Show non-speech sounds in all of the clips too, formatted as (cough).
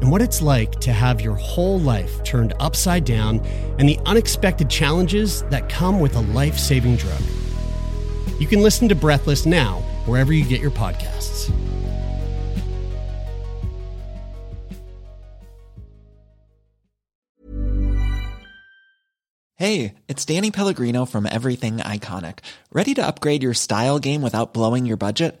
and what it's like to have your whole life turned upside down and the unexpected challenges that come with a life saving drug. You can listen to Breathless now, wherever you get your podcasts. Hey, it's Danny Pellegrino from Everything Iconic. Ready to upgrade your style game without blowing your budget?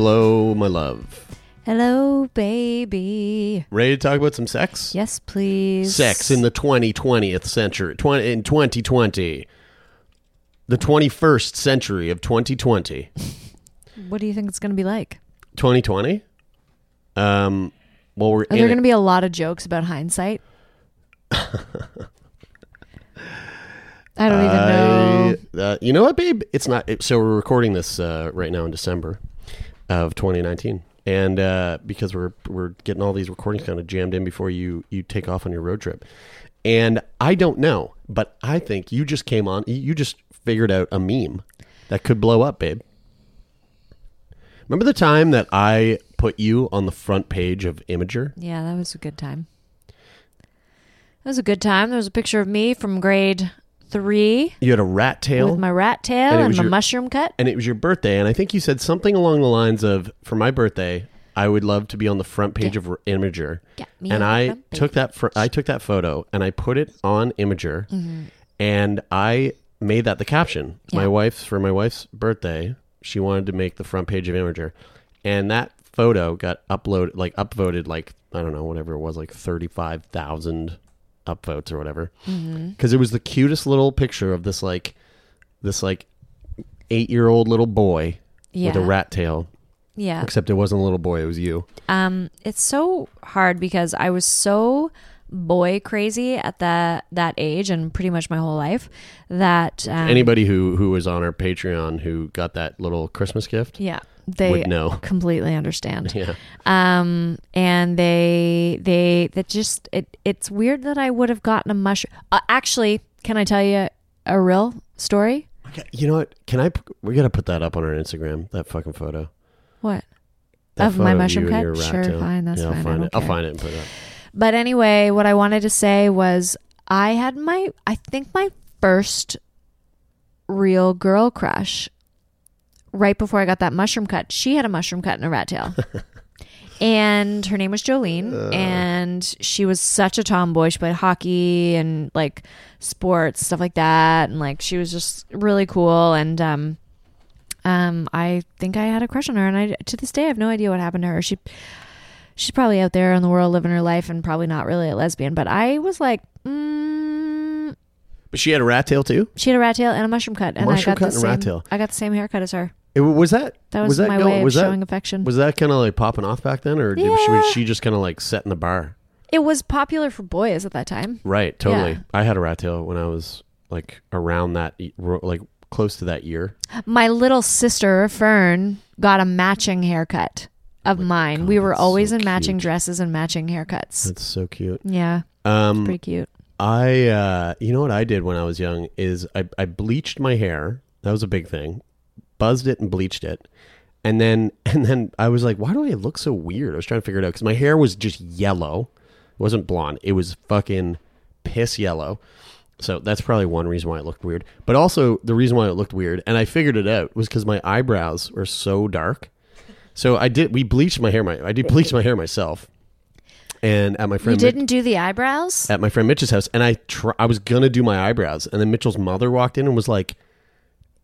Hello, my love. Hello, baby. Ready to talk about some sex? Yes, please. Sex in the 2020th century. 20, in 2020. The 21st century of 2020. (laughs) What do you think it's going to be like? 2020? Um, well, we're Are there going to be a lot of jokes about hindsight? (laughs) I don't even know. Uh, you know what, babe? It's not. so we're recording this uh, right now in December of 2019, and uh, because we're we're getting all these recordings kind of jammed in before you you take off on your road trip, and I don't know, but I think you just came on. You just figured out a meme that could blow up, babe. Remember the time that I put you on the front page of Imgur? Yeah, that was a good time. That was a good time. There was a picture of me from grade three You had a rat tail with my rat tail And and, my your- mushroom cut. and it was your birthday, and I think you said something along the lines of, "For my birthday, I would love to be on the front page of Imgur." Me and I took that fr- I took that photo and I put it on Imgur, mm-hmm. and I made that the caption. My wife's for my wife's birthday, she wanted to make the front page of Imgur, and that photo got uploaded, like upvoted, like I don't know, whatever it was, like thirty five thousand upvotes or whatever, because it was the cutest little picture of this like this like eight year old little boy with a rat tail. Yeah. Except it wasn't a little boy; it was you. Um, it's so hard because I was so boy crazy at that that age and pretty much my whole life that um, Anybody who who was on our Patreon who got that little Christmas gift, yeah they would know. (laughs) completely understand. yeah, um and they they that just it it's weird that i would have gotten a mushroom uh, actually can i tell you a real story Okay, you know what? Can I? We gotta put that up on our Instagram. That fucking photo. what That Of my photo mushroom you cut? Sure, tail. fine, that's yeah, I'll fine, I find it. I'll find it and put it up. but anyway what i wanted to say was i had my i think my first real girl crush right before I got that mushroom cut, she had a mushroom cut and a rat tail. (laughs) and her name was Jolene, and she was such a tomboy. She played hockey and like sports stuff like that, and like she was just really cool. And um, um, I think I had a crush on her, and I to this day I have no idea what happened to her. She she's probably out there in the world living her life and probably not really a lesbian. But I was like, mm, But she had a rat tail too. she had a rat tail and a mushroom cut, and Mushroom I got cut the and a rat same. I got the same haircut as her. It, was that That was, my go- way of was that- showing affection. Was that kind of like popping off back then, or did, she, was she just kind of like setting the bar? it was popular for boys at that time. Right, totally. Yeah. I had a rat tail when I was like around that, like close to that year. My little sister Fern got a matching haircut of mine. we were always so in matching cute. dresses and matching haircuts. That's so cute. yeah, Um, pretty cute. I, uh, you know what I did when I was young is I, I bleached my hair. That was a big thing. Buzzed it and bleached it, and then (laughs) and then I was like, why do I look so weird? I was trying to figure it out because my hair was just yellow. It wasn't blonde. It was fucking piss yellow. So that's probably one reason why it looked weird. But also the reason why it looked weird, and I figured it out, was because my eyebrows were so dark. (laughs) So I did. We bleached my hair. My I did bleach my hair myself. And at my You friend Mitch- didn't do the eyebrows? at my friend Mitch's house, and I tr- I was gonna do my eyebrows, and then Mitchell's mother walked in and was like,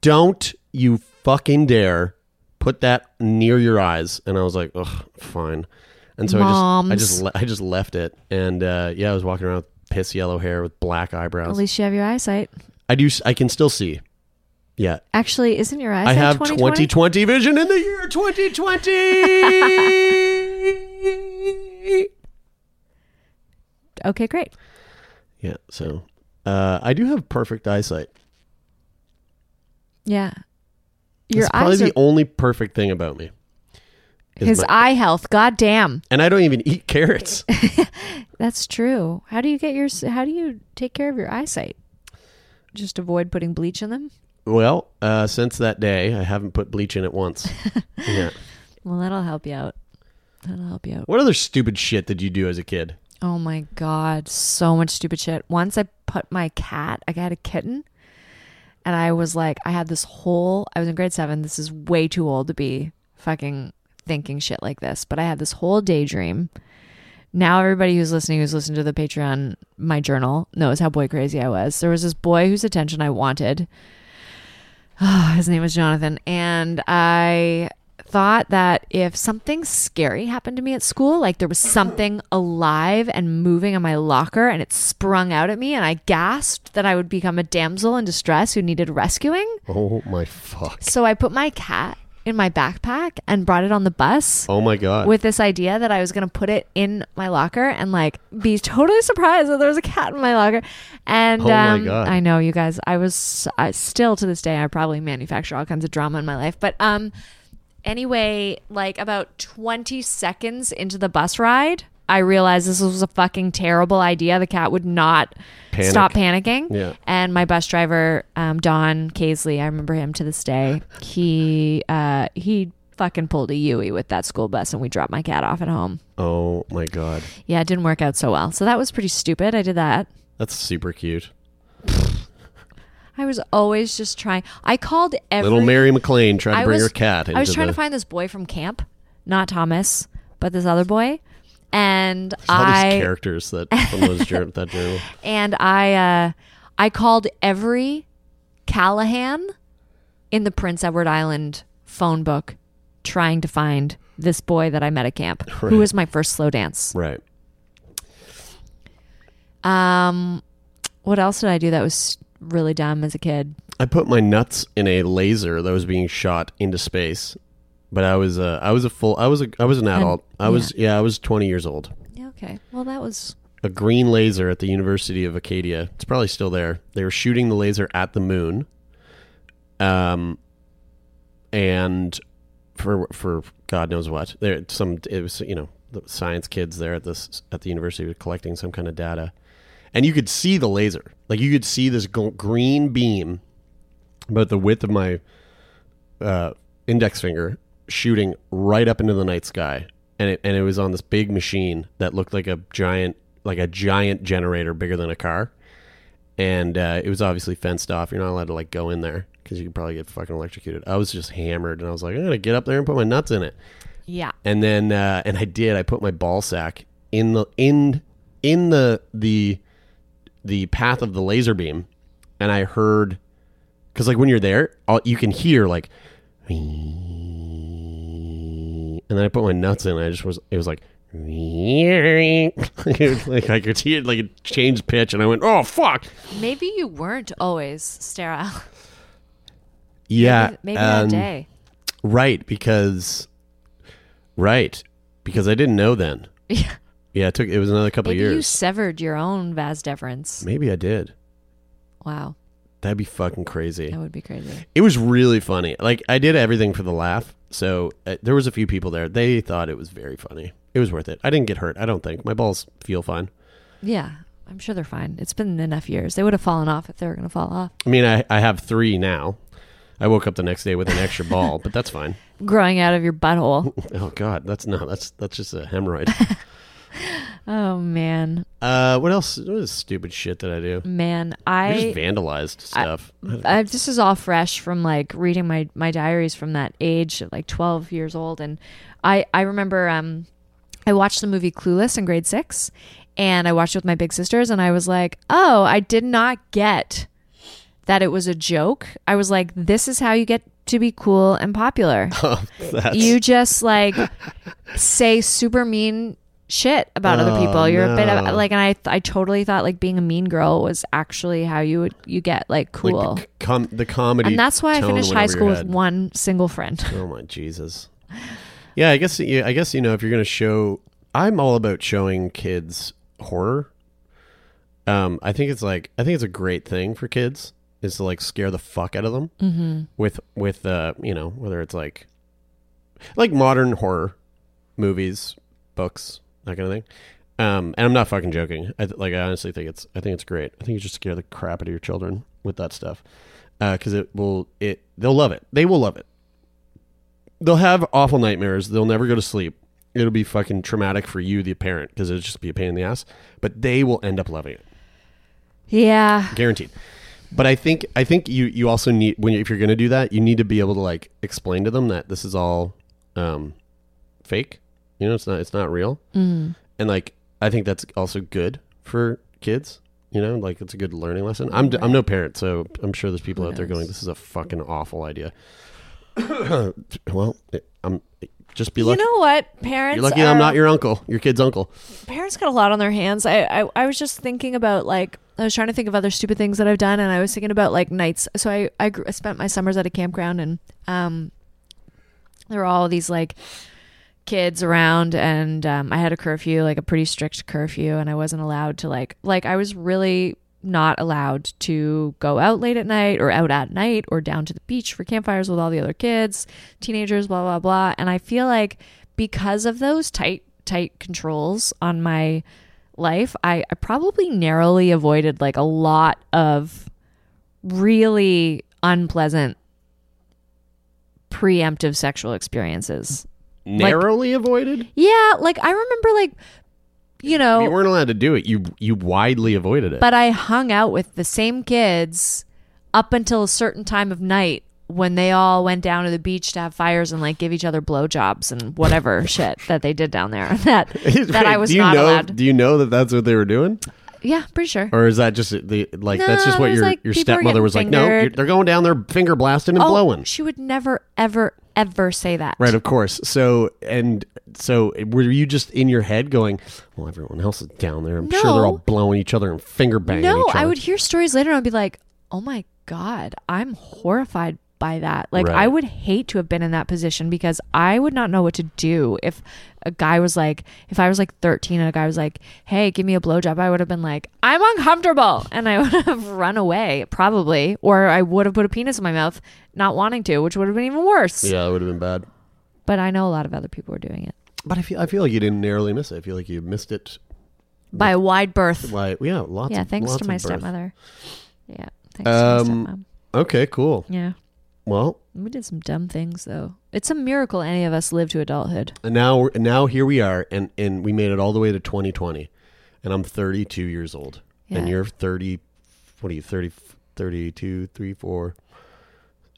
"Don't you fucking dare put that near your eyes." And I was like, "Ugh, fine." And so I just I just le- I just left it, and uh, yeah, I was walking around with piss yellow hair with black eyebrows. At least you have your eyesight. I do. s- I can still see. Yeah, Actually, isn't your eyesight I have 2020? 2020 vision in the year 2020. (laughs) Okay, great. yeah, so uh, I do have perfect eyesight. Yeah. Your It's probably eyes are the only perfect thing about me. is his my- eye health. God damn. and I don't even eat carrots. (laughs) That's true. How do you get your how do you take care of your eyesight? Just avoid putting bleach in them? well, uh, since that day, I haven't put bleach in it once. (laughs) yeah. Well, that'll help you out. That'll help you out. What other stupid shit did you do as a kid? Oh my god, so much stupid shit. Once I put my cat, I had a kitten, and I was like, I had this whole. I was in grade seven. This is way too old to be fucking thinking shit like this, but I had this whole daydream. Now everybody who's listening, who's listened to the Patreon, my journal, knows how boy crazy I was. There was this boy whose attention I wanted. (sighs) his name was Jonathan, and I thought that if something scary happened to me at school, like there was something alive and moving in my locker and it sprung out at me and I gasped that I would become a damsel in distress who needed rescuing. Oh my fuck. So I put my cat in my backpack and brought it on the bus Oh my god. with this idea that I was going to put it in my locker and like be totally surprised that there was a cat in my locker. And Oh my um, God. I know you guys, I was I, still to this day, I probably manufacture all kinds of drama in my life. But um, anyway, like about 20 seconds into the bus ride, I realized this was a fucking terrible idea. The cat would not Panic. stop panicking. Yeah. And my bus driver, um, Don Casely, I remember him to this day. He uh, he fucking pulled a Yui with that school bus, and we dropped my cat off at home. oh my god. Yeah, it didn't work out so well. So that was pretty stupid. I did that. That's super cute. I was always just trying. I called every Little Mary McLean trying to bring was, her cat into I was trying the, to find this boy from camp, not Thomas, but this other boy. And all these characters that from those jour- (laughs) that journal. and I uh, I called every Callahan in the Prince Edward Island phone book, trying to find this boy that I met at camp, Right. who was my first slow dance. Right. Um, what else did I do that was really dumb as a kid? I put my nuts in a laser that was being shot into space. But I was uh, I was a full I was a I was an adult. I was yeah, I was 20 years old. Yeah, okay. Well, that was a green laser at the University of Acadia. It's probably still there. They were shooting the laser at the moon. Um and for for God knows what. There some it was you know, the science kids there at this at the university were collecting some kind of data. And you could see the laser. Like you could see this green beam about the width of my uh, index finger shooting right up into the night sky and it and it was on this big machine that looked like a giant like a giant generator bigger than a car and uh, it was obviously fenced off. You're not allowed to like go in there because you could probably get fucking electrocuted. I was just hammered, and I was like, I'm gonna get up there and put my nuts in it. Yeah. and then uh, and I did. I put my ball sack in the in in the the the path of the laser beam, and I heard because like when you're there, all, you can hear like, (laughs) and then I put my nuts in. And I just was it was like. (laughs) like I could see it like it changed pitch and I went oh fuck Maybe you weren't always sterile. (laughs) yeah Maybe, maybe um, that day. right because right because I didn't know then Yeah. Yeah it took it was another couple Maybe of years. you severed your own vas deferens. maybe I did Wow. That'd be fucking crazy. That would be crazy. It was really funny. Like I did everything for the laugh. So uh, there was a few people there. They thought it was very funny. It was worth it. I didn't get hurt. I don't think my balls feel fine. Yeah. I'm sure they're fine. It's been enough years. They would have fallen off if they were going to fall off. I mean, I I have three now. I woke up the next day with an extra ball, but that's fine. (laughs) Growing out of your butthole. (laughs) Oh God, that's not. That's that's just a hemorrhoid. (laughs) (laughs) oh, man. uh, what else? What is stupid shit that I do? Man, I I. just vandalized stuff. (laughs) I, this is all fresh from like reading my my diaries from that age, like 12 years old, and I I remember um I watched the movie Clueless in grade six, and I watched it with my big sisters, and I was like, oh, I did not get that it was a joke. I was like, this is how you get to be cool and popular. (laughs) That's- you just like say super mean shit about other Oh, people. You're a bit no. of like, and I I totally thought like being a mean girl was actually how you would you get like cool. Like the, com- the comedy. and that's why I finished high school with one single friend. (laughs) Oh my Jesus. Yeah, I guess. Yeah, I guess you know if you're gonna show, I'm all about showing kids horror. Um, I think it's like I think it's a great thing for kids is to like scare the fuck out of them Mm-hmm. with with uh you know whether it's like like modern horror movies, books, that kind of thing. Um, and I'm not fucking joking. I th- like I honestly think it's I think it's great. I think you should scare the crap out of your children with that stuff because it will it they'll love it. They will love it. They'll have awful nightmares. They'll never go to sleep. It'll be fucking traumatic for you, the parent, because it'll just be a pain in the ass. But they will end up loving it, Yeah. guaranteed. But I think I think you you also need when you, if you're going to do that, you need to be able to like explain to them that this is all um, fake. You know, it's not it's not real. Mm. And like I think that's also good for kids. You know, like it's a good learning lesson. I'm I'm no parent, so I'm sure there's people Who out there going, "This is a fucking awful idea." (coughs) well, I'm just be lucky. You know what, parents? You're lucky I'm not your uncle, your kid's uncle. parents got a lot on their hands. I, I I was just thinking about like I was trying to think of other stupid things that I've done, and I was thinking about like nights. So I I, grew, I spent my summers at a campground, and um, there were all these like kids around, and um, I had a curfew, like a pretty strict curfew, and I wasn't allowed to like like I was really not allowed to go out late at night or out at night or down to the beach for campfires with all the other kids, teenagers, blah blah blah. And I feel like because of those tight tight controls on my life, I, I probably narrowly avoided like a lot of really unpleasant preemptive sexual experiences. Narrowly avoided. Yeah, like I remember like you know You weren't allowed to do it. You you widely avoided it. but I hung out with the same kids up until a certain time of night when they all went down to the beach to have fires and like give each other blowjobs and whatever (laughs) shit that they did down there. (laughs) That (laughs) that I was do you not know, allowed. Do you know that that's what they were doing, Yeah, pretty sure. or is that just the like that's just what your like your stepmother was like? No, they're going down there finger blasting and oh, blowing. she would never, ever, ever say that. Right, of course. So and so, were you just in your head going, "Well, everyone else is down there. I'm sure they're all blowing each other and finger banging No, each other." I would hear stories later and I'd be like, oh my God, I'm horrified by that. Like, Right. I would hate to have been in that position because I would not know what to do if a guy was like, if I was like 13 and a guy was like, hey, give me a blowjob, I would have been like, I'm uncomfortable. And I (laughs) would have run away, probably. Or I would have put a penis in my mouth, not wanting to, which would have been even worse. Yeah, it would have been bad. But I know a lot of other people were doing it But I feel I feel like you didn't narrowly miss it. I feel like you missed it. by a wide berth. Like yeah, lots. yeah, of, thanks lots to my stepmother. Yeah, thanks to my Um, stepmom. Okay, cool. Yeah. Well, We did some dumb things though. It's a miracle any of us live to adulthood. and now we're- now here we are, and and we made it all the way to 2020, and I'm 32 years old, and you're 30. what are you 30 32 3 4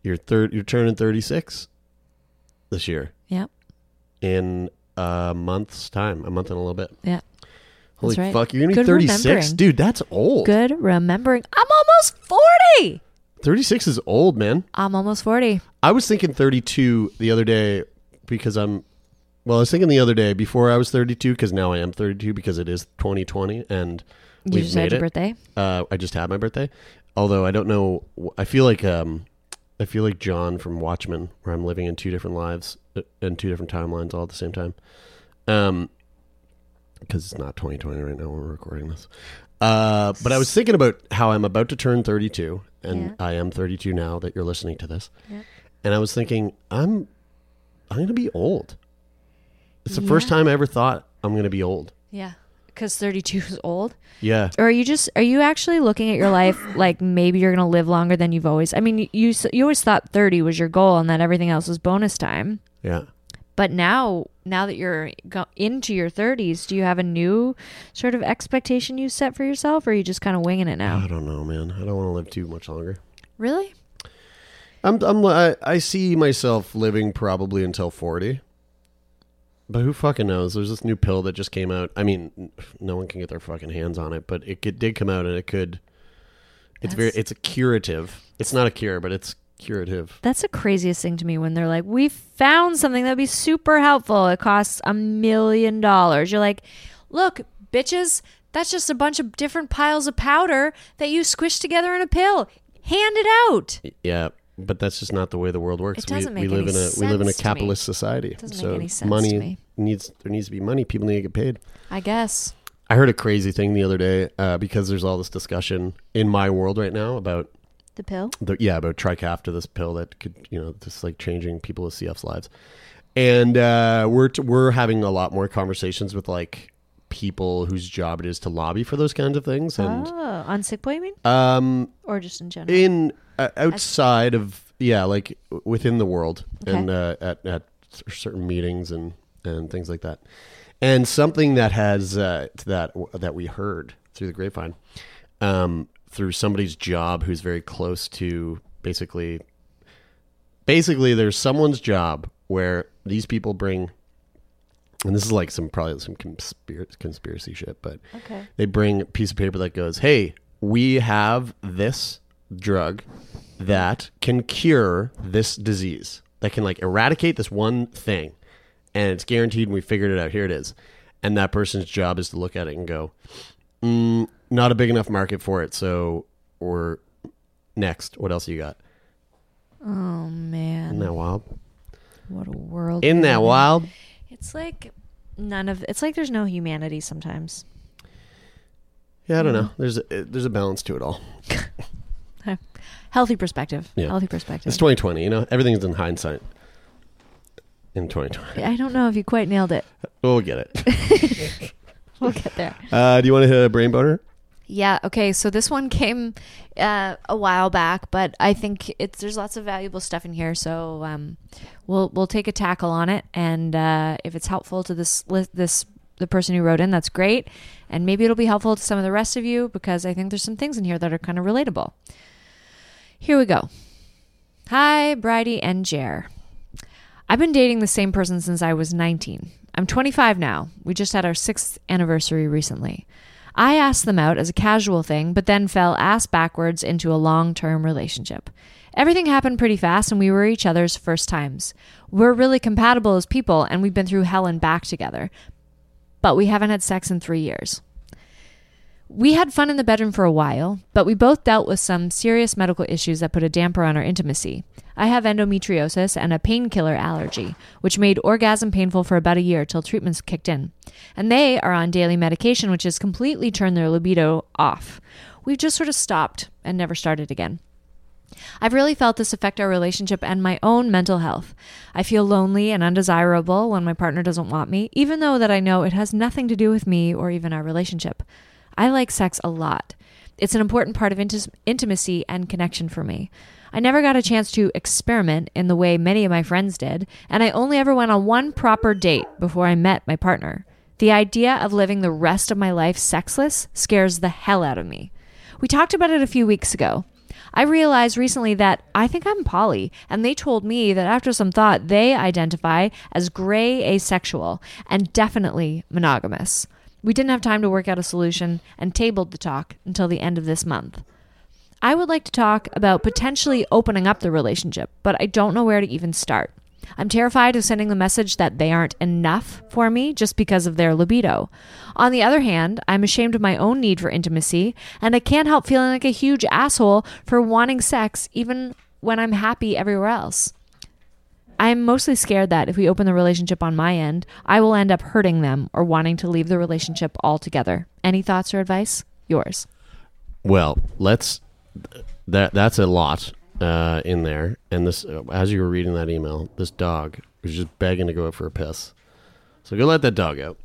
you're third you're turning 36 this year Yep. in a month's time a month and a little bit Yeah. holy right. fuck you're gonna be Good 36 remembering. dude that's old Good remembering. I'm almost 40. 36 is old man I'm almost 40. I was thinking 32 the other day because I'm. Well, I was thinking the other day before I was 32 because now I am 32 because it is 2020 and You we've just made had your it. birthday? Uh, I just had my birthday, although I don't know. I feel like um, I feel like Jon from Watchmen, where I'm living in two different lives uh, and two different timelines all at the same time. Um, because it's not 2020 right now when we're recording this. Uh, but I was thinking about how I'm about to turn 32, and Yeah. I am 32 now that you're listening to this. Yeah. And I was thinking, I'm, I'm gonna be old. It's the first time I ever thought I'm gonna be old. Yeah. Because 32 is old. Yeah. Or are you just, are you actually looking at your life like maybe you're going to live longer than you've always, I mean, you, you, you always thought 30 was your goal and that everything else was bonus time. Yeah. But now, now that you're go- into your 30s, do you have a new sort of expectation you set for yourself or are you just kind of winging it now? I don't know, man. I don't want to live too much longer. Really? I'm, I'm, I, I see myself living probably until 40. But who fucking knows? There's this new pill that just came out. I mean, no one can get their fucking hands on it, but it could, did come out and it could. It's very. It's a curative. It's not a cure, but it's curative. That's the craziest thing to me when they're like, we found something that'd be super helpful. It costs a million dollars. You're like, look, bitches, that's just a bunch of different piles of powder that you squish together in a pill. Hand it out. Yeah, but that's just not the way the world works. It doesn't we, make we live any in a we live in a sense capitalist society. Doesn't make so any sense money to me. needs there needs to be money. People need to get paid. I guess. I heard a crazy thing the other day uh, because there's all this discussion in my world right now about The pill? the, yeah about Trikafta, this pill that could you know just like changing people with CF's lives, and uh, we're t- we're having a lot more conversations with like people whose job it is to lobby for those kinds of things, and oh, on Sickboy, you mean? um, Or just in general? in uh, outside of yeah like within the world Okay. and uh, at at certain meetings and and things like that and something that has uh, that that we heard through the grapevine um, through somebody's job who's very close to basically basically there's someone's job where these people bring and this is like some probably some conspiracy, conspiracy shit but okay. they bring a piece of paper that goes, "Hey, we have this drug that can cure this disease. That can like eradicate this one thing, and it's guaranteed. And we figured it out. Here it is." And that person's job is to look at it and go, mm, "Not a big enough market for it. So, or next, what else you got? Oh, man. Isn't that wild? What a world. Isn't that wild? It's like none of, it's like there's no humanity sometimes. Yeah, I don't know. There's a, there's a balance to it all. (laughs) Healthy perspective. Yeah. Healthy perspective. It's 2020. You know, everything's in hindsight. In 2020, I don't know if you quite nailed it. we'll get it. (laughs) We'll get there. Uh, do you want to hit a brain boner? Yeah. Okay. So this one (laughs) came uh, a while back, but I think it's there's lots of valuable stuff in here. So um, we'll we'll take a tackle on it, and uh, if it's helpful to this this the person who wrote in, that's great, and maybe it'll be helpful to some of the rest of you because I think there's some things in here that are kind of relatable. Here we go. Hi, Bridie and Jer. I've been dating the same person since I was 19. I'm 25 now. We just had our sixth anniversary recently. I asked them out as a casual thing, but then fell ass backwards into a long term relationship. Everything happened pretty fast, and we were each other's first times. We're really compatible as people, and we've been through hell and back together. But we haven't had sex in three years. We had fun in the bedroom for a while, but we both dealt with some serious medical issues that put a damper on our intimacy. I have endometriosis and a painkiller allergy, which made orgasm painful for about a year till treatments kicked in. And they are on daily medication, which has completely turned their libido off. We've just sort of stopped and never started again. I've really felt this affect our relationship and my own mental health. I feel lonely and undesirable when my partner doesn't want me, even though that I know it has nothing to do with me or even our relationship. I like sex a lot. It's an important part of inti- intimacy and connection for me. I never got a chance to experiment in the way many of my friends did, and I only ever went on one proper date before I met my partner. The idea of living the rest of my life sexless scares the hell out of me. We talked about it a few weeks ago. I realized recently that I think I'm poly, and they told me that after some thought, they identify as gray asexual and definitely monogamous. We didn't have time to work out a solution and tabled the talk until the end of this month. I would like to talk about potentially opening up the relationship, but I don't know where to even start. I'm terrified of sending the message that they aren't enough for me just because of their libido. On the other hand, I'm ashamed of my own need for intimacy, and I can't help feeling like a huge asshole for wanting sex even when I'm happy everywhere else. I am mostly scared that if we open the relationship on my end, I will end up hurting them or wanting to leave the relationship altogether. Any thoughts or advice? Yours. Well, let's. That that's a lot uh, in there. And this, uh, as you were reading that email, this dog was just begging to go out for a piss. So go let that dog out.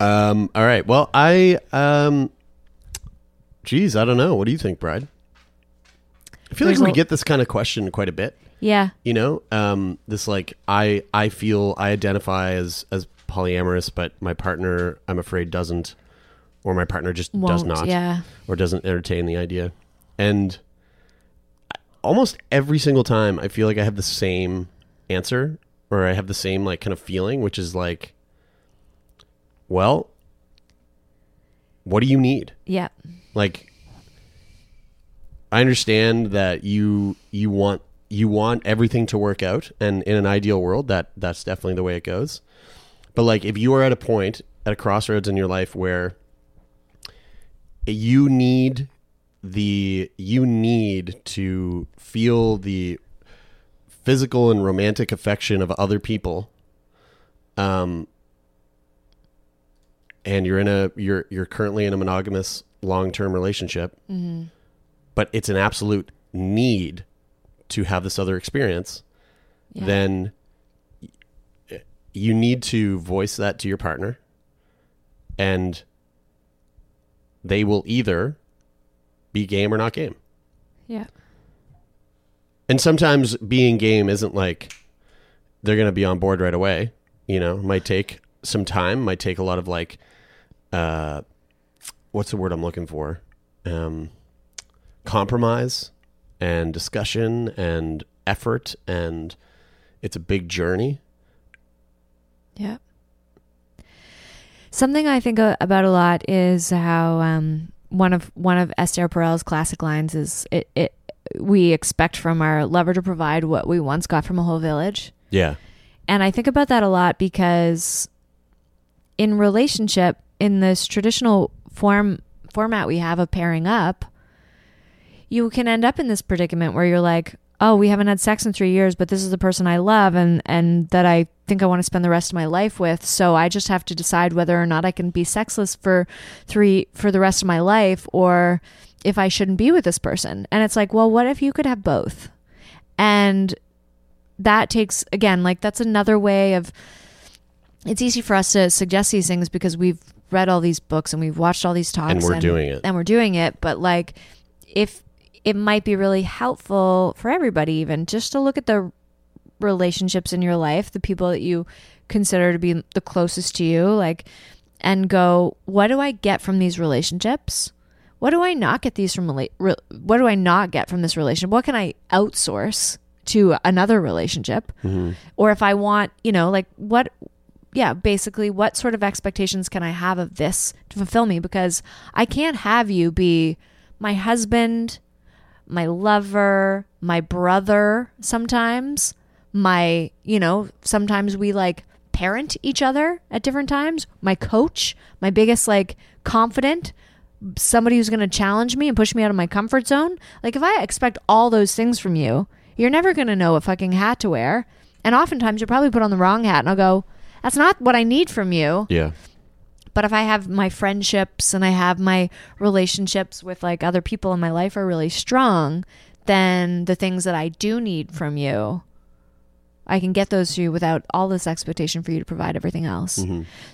Um. All right. Well, I um. Geez, I don't know. What do you think, Bride? I feel There's like we a- get this kind of question quite a bit. Yeah. You know, um, this like I I feel I identify as as polyamorous, but my partner I'm afraid doesn't, or my partner just does Won't, not Yeah. or doesn't entertain the idea. And almost every single time I feel like I have the same answer or I have the same like kind of feeling, which is like, well, what do you need? Yeah. Like I understand that you you want you want everything to work out and in an ideal world that that's definitely the way it goes. But like if you are at a point at a crossroads in your life where you need the you need to feel the physical and romantic affection of other people um and you're in a you're you're currently in a monogamous long-term relationship but it's an absolute need to have this other experience Yeah. then you need to voice that to your partner and they will either be game or not game Yeah. and sometimes being game isn't like they're going to be on board right away you know might take some time might take a lot of like uh what's the word i'm looking for um compromise and discussion and effort and it's a big journey Yeah. Something I think about a lot is how um, one of one of Esther Perel's classic lines is it, it we expect from our lover to provide what we once got from a whole village. yeah And I think about that a lot because in relationship, in this traditional form format we have of pairing up, you can end up in this predicament where you're like, oh, we haven't had sex in three years, but this is the person I love and and that I think I want to spend the rest of my life with. So I just have to decide whether or not I can be sexless for three for the rest of my life or if I shouldn't be with this person. And it's like, well, what if you could have both? And that takes again like that's another way of it's easy for us to suggest these things because we've read all these books and we've watched all these talks And we're doing it. and we're doing it but like if it might be really helpful for everybody even just to look at the relationships in your life the people that you consider to be the closest to you like and go what do i get from these relationships? What do i not get these from rela- re- what do i not get from this relationship? What can i outsource to another relationship? Mm-hmm. Or if i want you know like what yeah basically what sort of expectations can i have of this to fulfill me? Because i can't have you be my husband my lover my brother sometimes my you know sometimes we like parent each other at different times my coach my biggest like confident somebody who's going to challenge me and push me out of my comfort zone. Like if i expect all those things from you you're never going to know what fucking hat to wear. And oftentimes you'll probably put on the wrong hat and i'll go that's not what i need from you. Yeah but if I have my friendships and I have my relationships with like other people in my life are really strong, then the things that I do need from you, I can get those to you without all this expectation for you to provide everything else.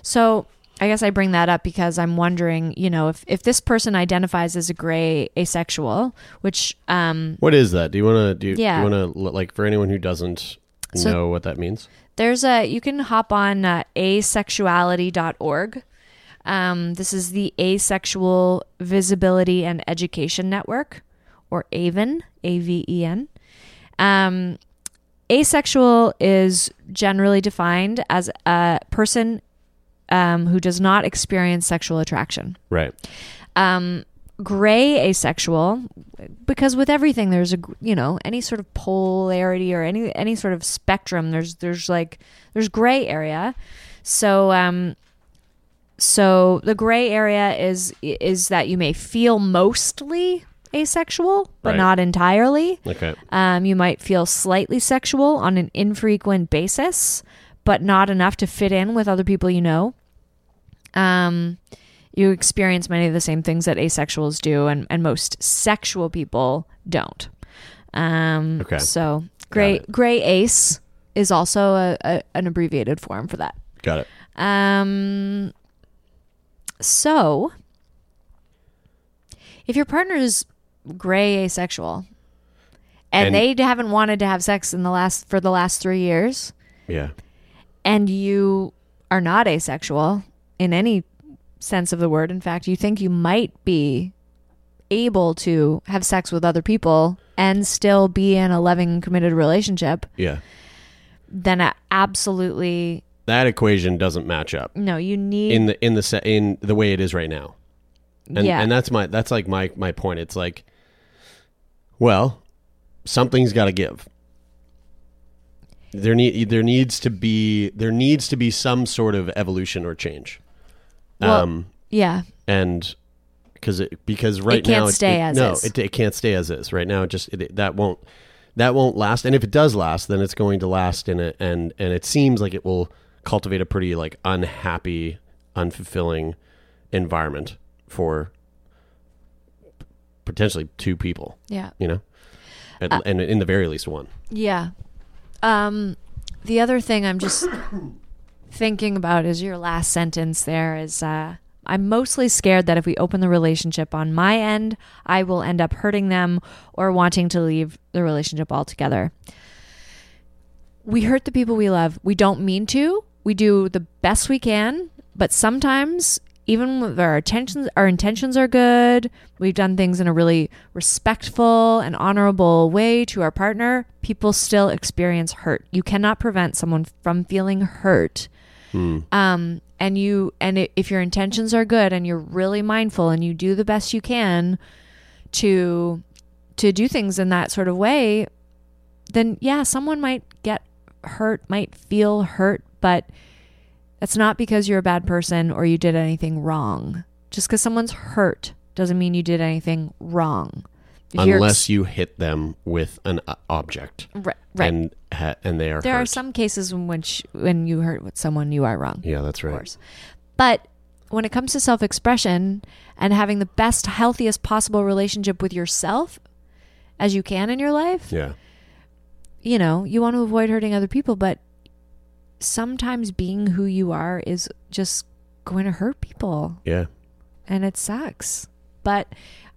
So I guess I bring that up because I'm wondering, you know, if, if this person identifies as a gray asexual, which um, what is that do you want to do, you- Yeah. you want to like for anyone who doesn't So- know what that means there's a you can hop on uh, asexuality.org Um, this is the Asexual Visibility and Education Network, or AVEN, A V E N. Um, asexual is generally defined as a person um, who does not experience sexual attraction. Right. Um, gray asexual, because with everything there's a you know any sort of polarity or any any sort of spectrum. There's there's like there's gray area. So um, so the gray area is is that you may feel mostly asexual, but Right. not entirely. Okay. Um, you might feel slightly sexual on an infrequent basis, but not enough to fit in with other people you know. Um, you experience many of the same things that asexuals do, and, and most sexual people don't. Um, Okay. So gray gray ace is also a, a, an abbreviated form for that. Got it. Um, so, if your partner is gray asexual and, And- they haven't wanted to have sex in the last for the last three years, Yeah. and you are not asexual in any sense of the word, in fact, you think you might be able to have sex with other people and still be in a loving, committed relationship, Yeah. then absolutely That equation doesn't match up no. You need in the in the se- in the way it is right now. And yeah. and that's my that's like my my point. It's like well, something's got to give. There need there needs to be there needs to be some sort of evolution or change. Well, um yeah. and because it because right it can't now stay as no is. It, it can't stay as is right now it just it, that won't that won't last and if it does last then it's going to last in it and and it seems like it will cultivate a pretty like unhappy unfulfilling environment for potentially two people Yeah. you know and, Uh, and in the very least one Yeah. Um, the other thing I'm just thinking about is your last sentence there is uh, I'm mostly scared that if we open the relationship on my end, I will end up hurting them or wanting to leave the relationship altogether. We hurt the people we love. We don't mean to. We do the best we can, but sometimes even with our intentions our intentions are good, we've done things in a really respectful and honorable way to our partner, people still experience hurt. You cannot prevent someone from feeling hurt. Um, and you and if your intentions are good and you're really mindful and you do the best you can to to do things in that sort of way, then yeah, someone might get hurt, might feel hurt, but that's not because you're a bad person or you did anything wrong. Just because someone's hurt doesn't mean you did anything wrong. If unless you hit them with an uh, object right, right. and ha- and they are there are some cases in which when you hurt someone, you are wrong. yeah that's of right course. But when it comes to self expression and having the best, healthiest possible relationship with yourself as you can in your life, yeah you know, you want to avoid hurting other people, but sometimes being who you are is just going to hurt people yeah and it sucks. But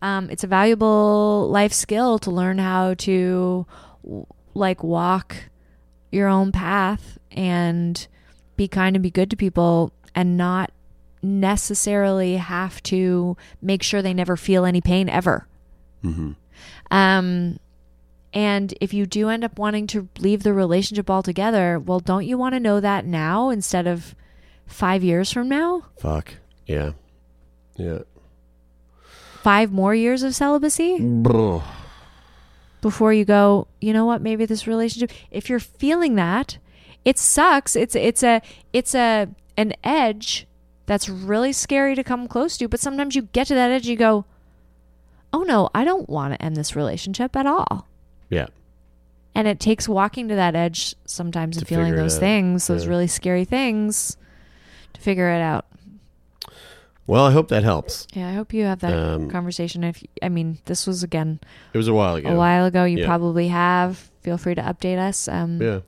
um, it's a valuable life skill to learn how to like walk your own path and be kind and be good to people and not necessarily have to make sure they never feel any pain ever. mm-hmm. Um, and if you do end up wanting to leave the relationship altogether, well, don't you want to know that now instead of five years from now? fuck yeah yeah Five more years of celibacy? before you go, you know what, maybe this relationship if you're feeling that, it sucks. It's it's a it's a an edge that's really scary to come close to, but sometimes you get to that edge and you go, "Oh no, I don't want to end this relationship at all." Yeah And it takes walking to that edge sometimes and feeling those things, those Yeah. really scary things to figure it out. well i hope that helps Yeah, I hope you have that Um, conversation if you, I mean, this was again it was a while ago a while ago. You Yeah. probably have. Feel free to update us. Um yeah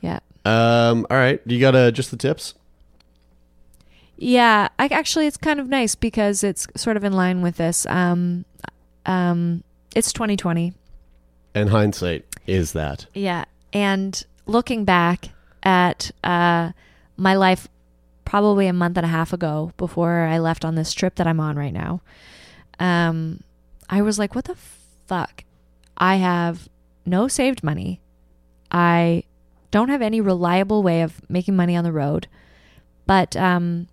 yeah. Um. All right. Do you got uh, just the tips? Yeah, I actually it's kind of nice because it's sort of in line with this. Um, um, it's 2020. And hindsight is that. Yeah, and looking back at uh, my life probably a month and a half ago before I left on this trip that I'm on right now. Um, I was like, what the fuck? I have no saved money. I don't have any reliable way of making money on the road. But um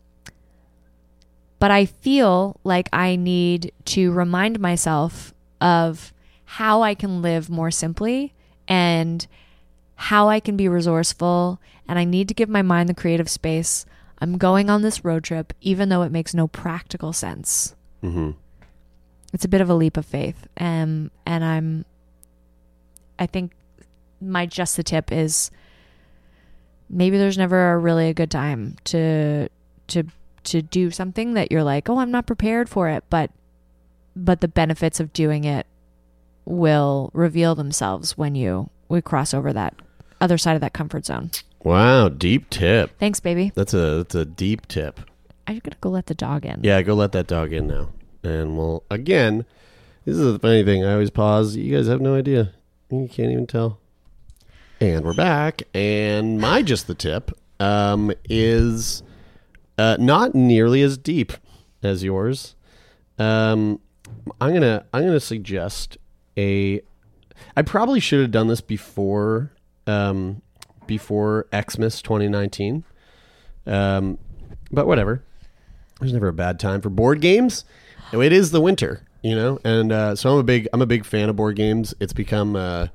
but I feel like I need to remind myself of how I can live more simply and how I can be resourceful and I need to give my mind the creative space. I'm going on this road trip even though it makes no practical sense. Mm-hmm. It's a bit of a leap of faith. Um and I'm I think my just the tip is maybe there's never a really a good time to to to do something that you're like, "Oh, I'm not prepared for it," but but the benefits of doing it will reveal themselves when you we cross over that other side of that comfort zone. Wow, deep tip. Thanks, baby. That's a that's a deep tip. I'm gonna go let the dog in. Yeah, go let that dog in now. And we'll again. This is the funny thing. I always pause. You guys have no idea. You can't even tell. And we're back. And my just the tip um, is uh, not nearly as deep as yours. Um, I'm gonna I'm gonna suggest a. I probably should have done this before um, before Xmas 2019. Um, but whatever. There's never a bad time for board games. It is the winter, you know, and uh, so I'm a big I'm a big fan of board games. It's become uh,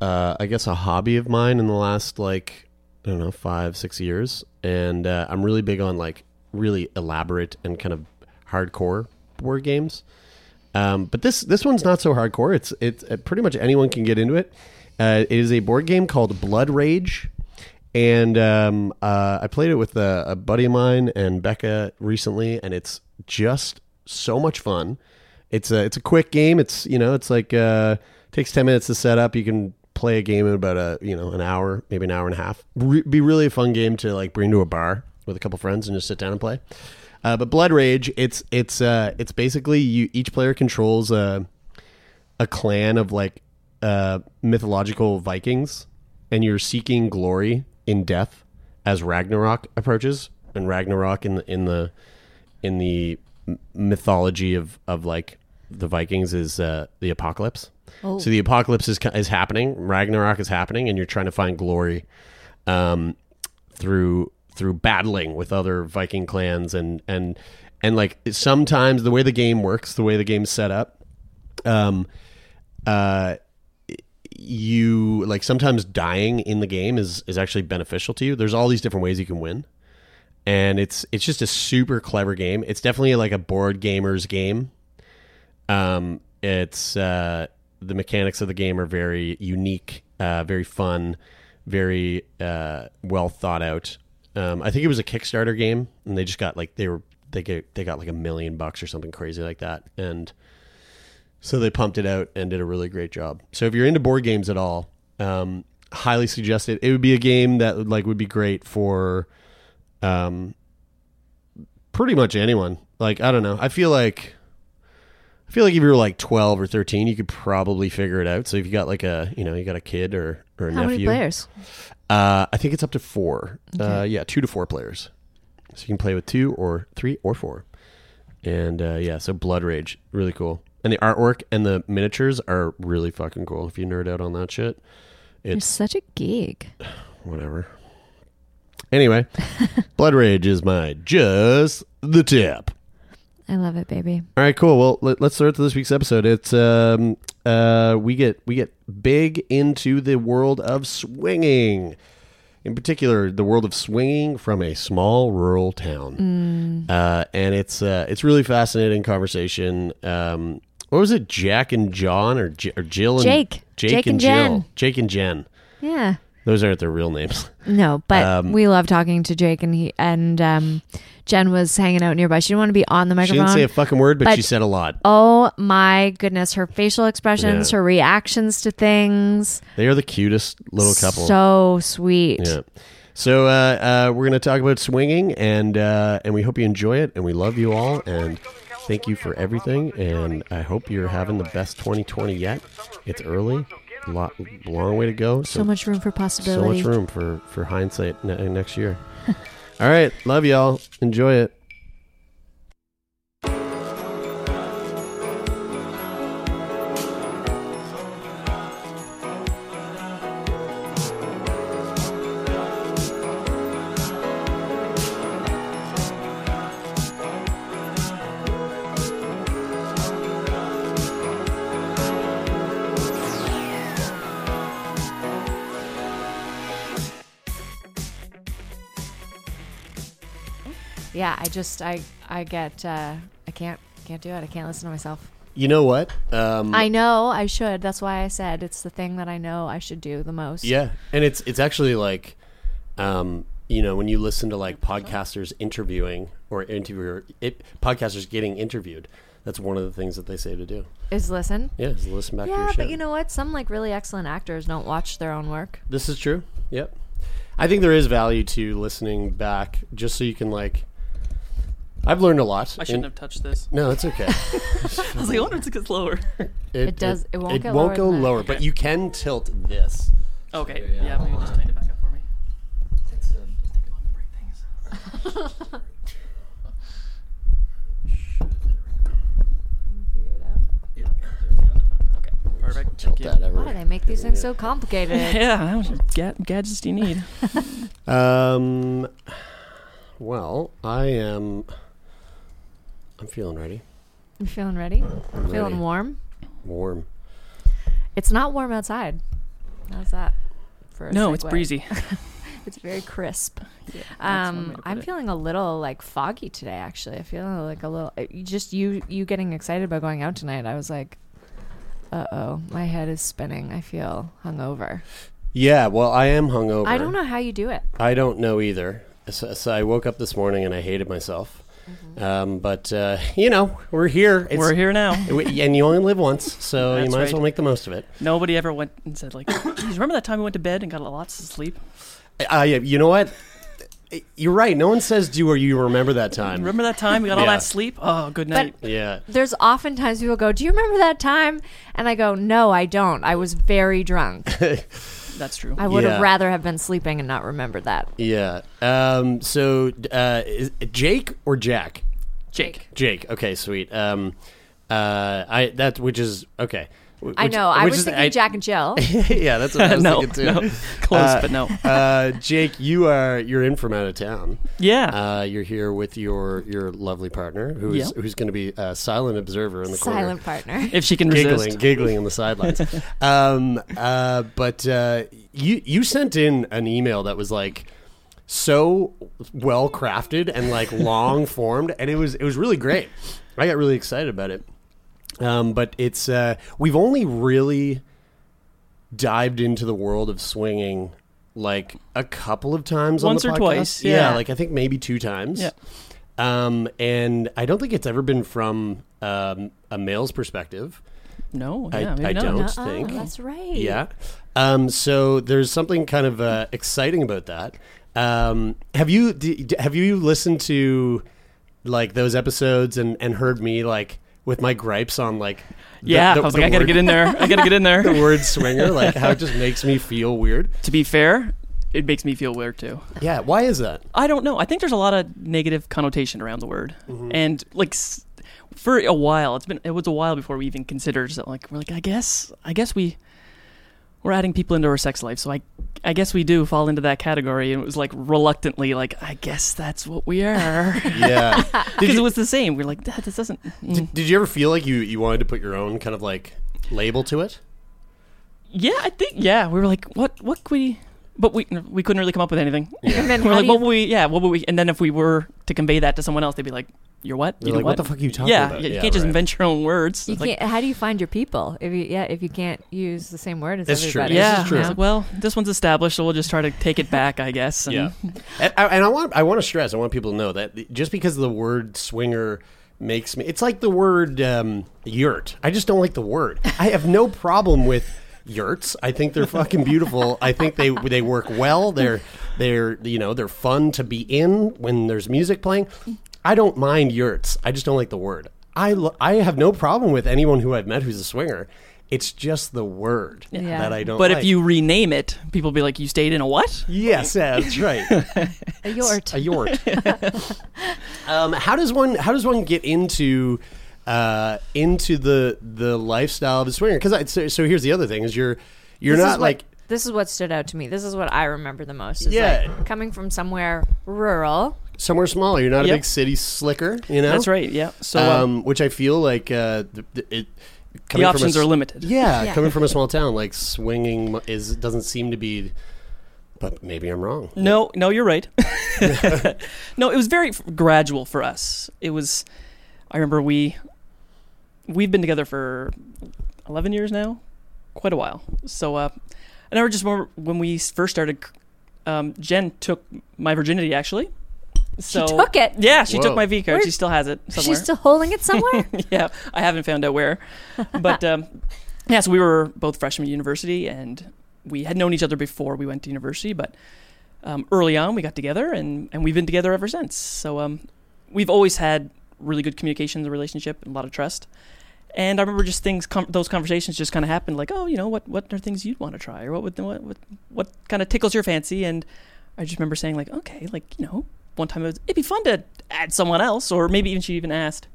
uh, I guess a hobby of mine in the last like I don't know five six years, and uh, I'm really big on like really elaborate and kind of hardcore board games. Um, but this this one's not so hardcore. It's it's uh, pretty much anyone can get into it. Uh, it is a board game called Blood Rage, and um, uh, I played it with a, a buddy of mine and Becca recently, and it's just so much fun. It's a it's a quick game. It's you know it's like uh, takes ten minutes to set up. You can play a game in about a you know an hour, maybe an hour and a half. Re- be really a fun game to like bring to a bar with a couple friends and just sit down and play. Uh, but Blood Rage, it's it's uh, it's basically you each player controls a a clan of like uh, mythological Vikings, and you're seeking glory in death as Ragnarok approaches. And Ragnarok in the in the in the mythology of of like the Vikings is uh, the apocalypse. Oh. So the apocalypse is is happening. Ragnarok is happening, and you're trying to find glory um, through through battling with other Viking clans and and and like sometimes the way the game works, the way the game's set up, um, uh, you like sometimes dying in the game is is actually beneficial to you. There's all these different ways you can win, and it's it's just a super clever game. It's definitely like a board gamers game. Um, it's uh, the mechanics of the game are very unique, uh, very fun, very uh, well thought out. Um, I think it was a Kickstarter game, and they just got like they were they get they got like a million bucks or something crazy like that, and so they pumped it out and did a really great job. So if you're into board games at all, um, highly suggest it. It would be a game that would, like would be great for, um, pretty much anyone. Like I don't know. I feel like. I feel like if you were like 12 or 13, you could probably figure it out. So if you got like a, you know, you got a kid or, or a How nephew. many players? Uh, I think it's up to four. Uh, yeah, two to four players. So you can play with two or three or four. And uh, yeah, so Blood Rage, really cool. And the artwork and the miniatures are really fucking cool. If you nerd out on that shit, You're it's such a geek. (sighs) whatever. Anyway, (laughs) Blood Rage is my just the tip. I love it, baby. All right, cool. Well, let, let's start to this week's episode. It's um uh we get we get big into the world of swinging. In particular, the world of swinging from a small rural town. Uh, and it's uh, it's really fascinating conversation. Um, what was it, Jack and John or, J- or Jill and Jake. Jake, Jake and, and Jill, Jen. Jake and Jen. Yeah. Those aren't their real names. (laughs) No, but Um, we love talking to Jake and he and um, Jen was hanging out nearby. She didn't want to be on the microphone. She didn't say a fucking word, but, but- she said a lot. oh my goodness, her facial expressions, Yeah. her reactions to things. They are the cutest little couple. So sweet. Yeah. So uh, uh, we're going to talk about swinging, and uh, and we hope you enjoy it, and we love you all, and thank you for everything, and I hope you're having the best 2020 yet. It's early, lot long way to go. So much room for possibility. so much room for for hindsight ne- next year. (laughs) All right. Love y'all. Enjoy it. Yeah, I just I I get uh I can't can't do it. I can't listen to myself. You know what? Um, I know I should. That's why I said it's the thing that I know I should do the most. Yeah, and it's it's actually like, um, you know, when you listen to like podcasters interviewing or interviewer it, podcasters getting interviewed, that's one of the things that they say to do. Is listen. Yeah, is listen back to your Yeah, show. but you know what? Some like really excellent actors don't watch their own work. This is true. Yep. I think there is value to listening back just so you can like. I've learned a lot. I shouldn't and- have touched this. No, it's okay. (laughs) I was like, I wonder if it gets lower. It does- it won't go lower. It get won't lower go than that. lower, but you can tilt this. Okay, yeah, maybe just tighten it back up for me. It's uh, just taking long to break things. Yeah. (laughs) Okay, perfect. Tilt Thank you. that Why do they make these things so complicated? (laughs) Yeah, what ga- gadgets do you need? Um. Well, I am. I'm feeling ready. I'm feeling ready. I'm feeling ready. warm. Warm. It's not warm outside. How's that? For a no, it's breezy. (laughs) It's very crisp. that's one way Um, I'm it. feeling a little like foggy today. Actually, I feel like a little. uh, Just you, you getting excited about going out tonight. I was like, uh oh, my head is spinning. I feel hungover. Yeah. Well, I am hungover. I don't know how you do it. I don't know either. So, so I woke up this morning and I hated myself. Mm-hmm. Um, but uh, you know, we're here. It's- We're here now. (laughs) and you only live once, so (laughs) you That's might as well make the most of it. Nobody ever went and said like, "Geez, (coughs) remember that time we went to bed and got lots of sleep? Uh, yeah, you know what? (laughs) You're right. No one says, "Do or you remember that time?" Remember that time we got all that sleep? Oh, good night." Yeah. There's oftentimes people go, "Do you remember that time?" And I go, "No, I don't. I was very drunk. That's true. I would Yeah. have rather have been sleeping and not remembered that." Yeah. Um, so, uh, is it Jake or Jack? Jake. Jake. Okay, sweet. Um, uh, I that which is okay. Wh- I know. I was is- thinking I- Jack and Jill. (laughs) yeah, that's what I was (laughs) no, thinking too. no, close, Uh, but no. uh, Jake, you are you're in from out of town. Yeah. Uh, you're here with your your lovely partner, who's Yep. who's going to be a silent observer in the corner. Silent corner, partner. (laughs) if she can giggling, resist. giggling on the sidelines. um, uh, but uh, you you sent in an email that was like so well crafted and like long formed, and it was it was really great. I got really excited about it. Um, but it's uh, we've only really dived into the world of swinging like a couple of times on Once the or podcast. twice, yeah. yeah. like I think maybe two times. Yeah. Um, and I don't think it's ever been from um, a male's perspective. No, I- yeah, maybe I not. don't. Uh-uh, think. that's right. Yeah. Um, so there's something kind of uh, exciting about that. Um, have you d- d- have you listened to like those episodes and, and heard me like with my gripes on like the- Yeah, the- I was like, I gotta get in there. I gotta get in there. (laughs) the word swinger like how it just makes me feel weird. to be fair, it makes me feel weird too. Yeah, why is that? I don't know. I think there's a lot of negative connotation around the word, Mm-hmm. and like for a while, it's been it was a while before we even considered. So like we're like, I guess, I guess we we're adding people into our sex life, so I I guess we do fall into that category. And it was like reluctantly, like I guess that's what we are, (laughs) (laughs) Yeah. because it was the same. We're like, that this doesn't. mm." did, did you ever feel like you, you wanted to put your own kind of like label to it? Yeah, I think yeah. We were like, what what could we? But we we couldn't really come up with anything. And then (laughs) We're like, what would we? Yeah, what would we? And then if we were to convey that to someone else, they'd be like, "You're what? They're You know like, what the fuck are you talking yeah, about? Yeah, you can't just right. invent your own words. You It's can't. how do you find your people if you yeah if you can't use the same word as It's true. everybody? This yeah, is true. I was like, well, this one's established, so we'll just try to take it back, I guess. And Yeah, (laughs) and, I- and I want I want to stress. I want people to know that just because the word swinger makes me, it's like the word um, yurt. I just don't like the word. I have no problem with yurts. I think they're fucking beautiful. I think they they work well. They're they're you know they're fun to be in when there's music playing. I don't mind yurts. I just don't like the word. I lo- I have no problem with anyone who I've met who's a swinger. It's just the word Yeah. that I don't. But like. if you rename it, people will be like, "You stayed in a what?" yes, yeah, that's right. (laughs) A yort. a yort. (laughs) um, how does one how does one get into uh, into the the lifestyle of a swinger? Because so, so here's the other thing: is you're you're This is not what- like this is what stood out to me. This is what I remember the most. Is Yeah. like coming from somewhere rural. somewhere smaller. You're not a big city slicker, you know. That's right. Yeah. So uh, Um, which I feel like uh, th- th- it. the coming from a options are limited. Yeah, Yeah. coming from a small town, like swinging is doesn't seem to be. But maybe I'm wrong. No, no, you're right. (laughs) no, it was very f- gradual for us. It was. I remember we we've been together for eleven years now, quite a while. So, uh, I never just remember when we first started. Um, Jen took my virginity actually. So she took it. Yeah, she Whoa. took my V card. Where- She still has it somewhere. She's still holding it somewhere. (laughs) yeah, I haven't found out where. But (laughs) um, yeah, so we were both freshmen at university, and we had known each other before we went to university. But um, early on, we got together, and, and we've been together ever since. So um, we've always had really good communication in the relationship and a lot of trust. And I remember just things, com- those conversations just kind of happened, like, oh, you know, what, what are things you'd want to try, or what would, what, what, what kind of tickles your fancy? And I just remember saying, like, okay, like, you know, one time it was, it'd be fun to add someone else, or maybe even she even asked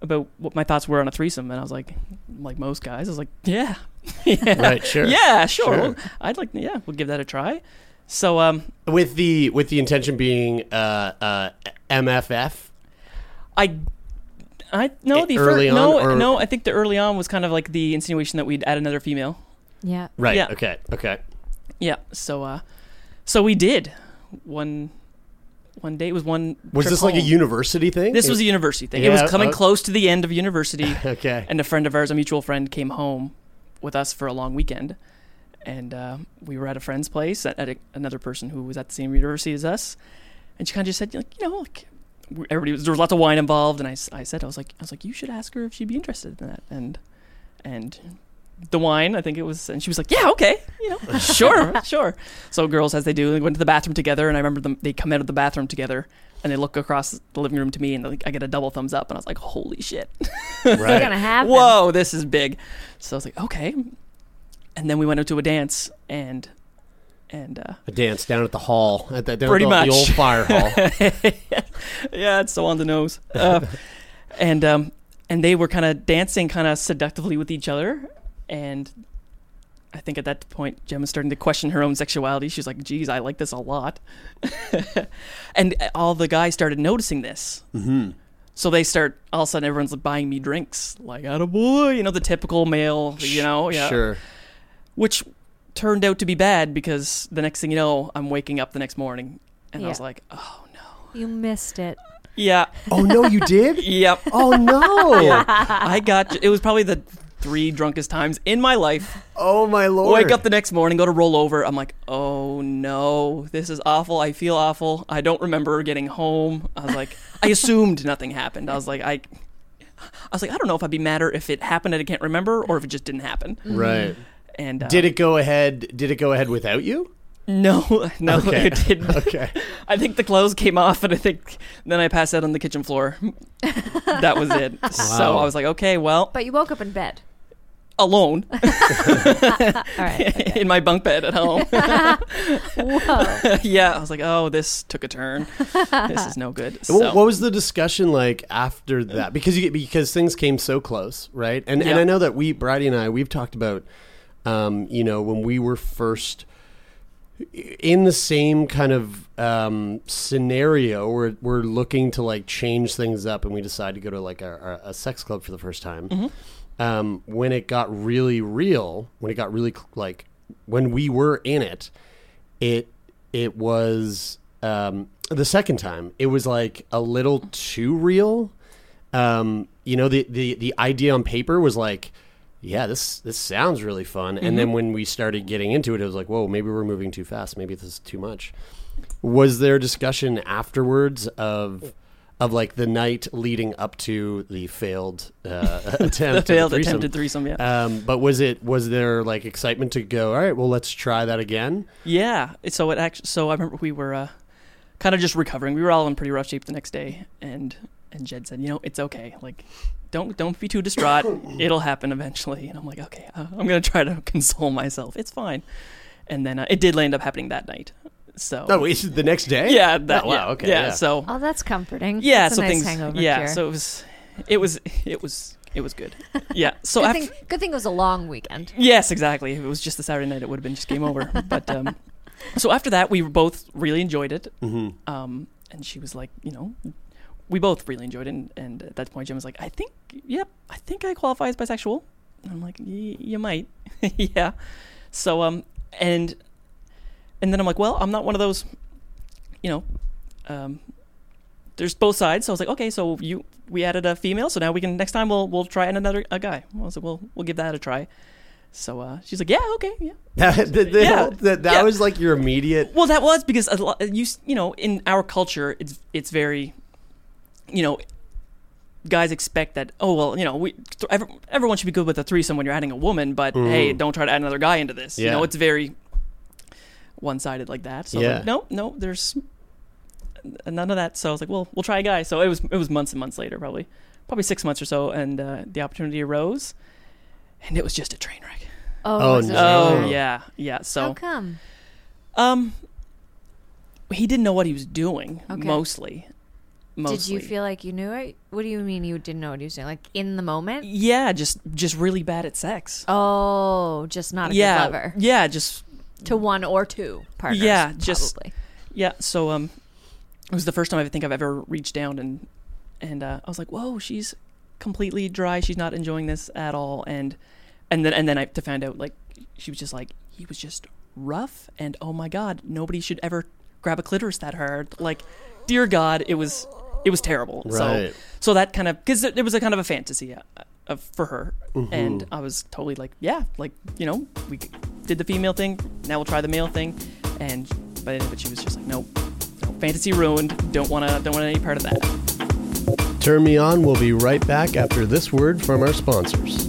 about what my thoughts were on a threesome, and I was like, like most guys, I was like, yeah, (laughs) yeah, Right, sure. yeah, sure, Sure. Well, I'd like, yeah, we'll give that a try. So, um, With the with the intention being uh, uh, MFF. I, I no, the Early fir- on, no, or- no, I think the early on was kind of like the insinuation that we'd add another female. yeah. Right. Yeah. Okay. Okay. Yeah, so, uh, so we did one, one day. It was one. Was trip this like a university thing? This was a university thing. it was coming uh, close to the end of university. (laughs) okay. and a friend of ours, a mutual friend, came home with us for a long weekend, and uh, we were at a friend's place at, at a, another person who was at the same university as us, and she kind of just said, like, you know, like, we- everybody was there was lots of wine involved, and I, I said I was like I was like you should ask her if she'd be interested in that, and and the wine I think it was, and she was like yeah okay you know (laughs) sure sure. So girls as they do, they went to the bathroom together, and I remember them they come out of the bathroom together. And they look across the living room to me, and like, I get a double thumbs up, and I was like, "Holy shit!" Right. (laughs) gonna happen. whoa, this is big. So I was like, okay. And then we went out to a dance, and and uh, A dance down at the hall at the, Pretty the, much. the old fire hall. (laughs) yeah, it's so on the nose. Uh, (laughs) and um, and they were kind of dancing, kind of seductively with each other, and I think at that point, Jen was starting to question her own sexuality. She's like, "Geez, I like this a lot," (laughs) and all the guys started noticing this. mm-hmm. So they start all of a sudden everyone's like buying me drinks, like "Atta boy," you know, the typical male, you know, yeah. Sure. which turned out to be bad because the next thing you know, I'm waking up the next morning and I was like, oh no. You missed it. Yeah. Oh no, you did? (laughs) Yep. Oh no! I got it was probably the three drunkest times in my life. Oh my lord! Wake up the next morning, go to roll over. I'm like, oh no, this is awful. I feel awful. I don't remember getting home. I was like, I assumed nothing happened. I was like, I. I was like, I don't know if I'd be madder if it happened and I can't remember, or if it just didn't happen. right. And uh, Did it go ahead? Did it go ahead without you? No, (laughs) no, Okay. it didn't. Okay. (laughs) I think the clothes came off, and I think then I passed out on the kitchen floor. that was it. (laughs) So I was like, okay, well, But you woke up in bed. alone All right. in my bunk bed at home. Whoa. yeah, I was like, oh, this took a turn. This is no good. What- So, What was the discussion like after that? Because you because things came so close, right? And and I know that we, Brady and I, we've talked about, um, you know, when we were first in the same kind of um, scenario, we're we're looking to like change things up, and we decide to go to like a, a sex club for the first time. Mm-hmm. Um, when it got really real, when it got really cl- like when we were in it, it it was um, the second time. It was like a little too real. Um, you know, the, the the idea on paper was like, yeah, this this sounds really fun. And then when we started getting into it, it was like, whoa, maybe we're moving too fast. Maybe this is too much. Was there discussion afterwards of of like the night leading up to the failed uh, (laughs) attempt, the failed attempted threesome, yeah. Um, but was it was there like excitement to go? All right, well, let's try that again. Yeah. So it actually. So I remember we were uh, kind of just recovering. We were all in pretty rough shape the next day, and and Jed said, you know, it's okay. Like, don't don't be too distraught. (coughs) It'll happen eventually. And I'm like, okay, uh, I'm gonna try to (laughs) console myself. It's fine. And then uh, it did end up happening that night. So No, wait, the next day. yeah, that Oh, wow, okay, yeah. yeah. So Oh, that's comforting. yeah, That's a so nice things. hangover yeah, cure. so it was, it was, it was, it was good. Yeah. (laughs) So good, after, thing, good thing it was a long weekend. Yes, exactly. If it was just the Saturday night, it would have been just game over. (laughs) but um, so after that, we both really enjoyed it. Mm-hmm. Um, and she was like, you know, we both really enjoyed it. And, and at that point, Jim was like, I think, yep, I think I qualify as bisexual. And I'm like, "Y- you might, (laughs) yeah. So um, and and then I'm like, well, I'm not one of those, you know, um, there's both sides. So I was like, okay, so you we added a female, so now we can next time we'll we'll try another a guy. I was like, well, we'll give that a try. So uh, she's like, yeah, okay, yeah. (laughs) That, that, that, Yeah. that, that Yeah. was like your immediate. Well, that was because a lot, you you know in our culture it's it's very, you know, guys expect that oh well you know we th- every, everyone should be good with a threesome when you're adding a woman, but hey don't try to add another guy into this. You know it's very one sided like that. So I was Yeah. like, no no there's none of that. So I was like well we'll try a guy. So it was it was months and months later probably probably six months or so, and uh, the opportunity arose, and it was just a train wreck. Oh, was it no. Oh yeah yeah so. How come? Um, he didn't know what he was doing. Okay. Mostly. Mostly. Did you feel like you knew it? What do you mean you didn't know what you were doing? Like in the moment? Yeah, just just really bad at sex. Oh, just not a yeah, good lover. yeah, just To one or two partners. Yeah, just- probably. yeah. So um, it was the first time I think I've ever reached down and and uh, I was like, whoa, she's completely dry. She's not enjoying this at all. And and then and then I to find out like she was just like he was just rough and oh my god, nobody should ever grab a clitoris that hard. Like, dear God, it was it was terrible. So Right. so that kind of because it, it was a kind of a fantasy uh, of for her, and I was totally like, yeah, like you know, we did the female thing. Now we'll try the male thing, and but but she was just like, nope, no, fantasy ruined. Don't wanna don't want any part of that. Turn me on. We'll be right back after this word from our sponsors.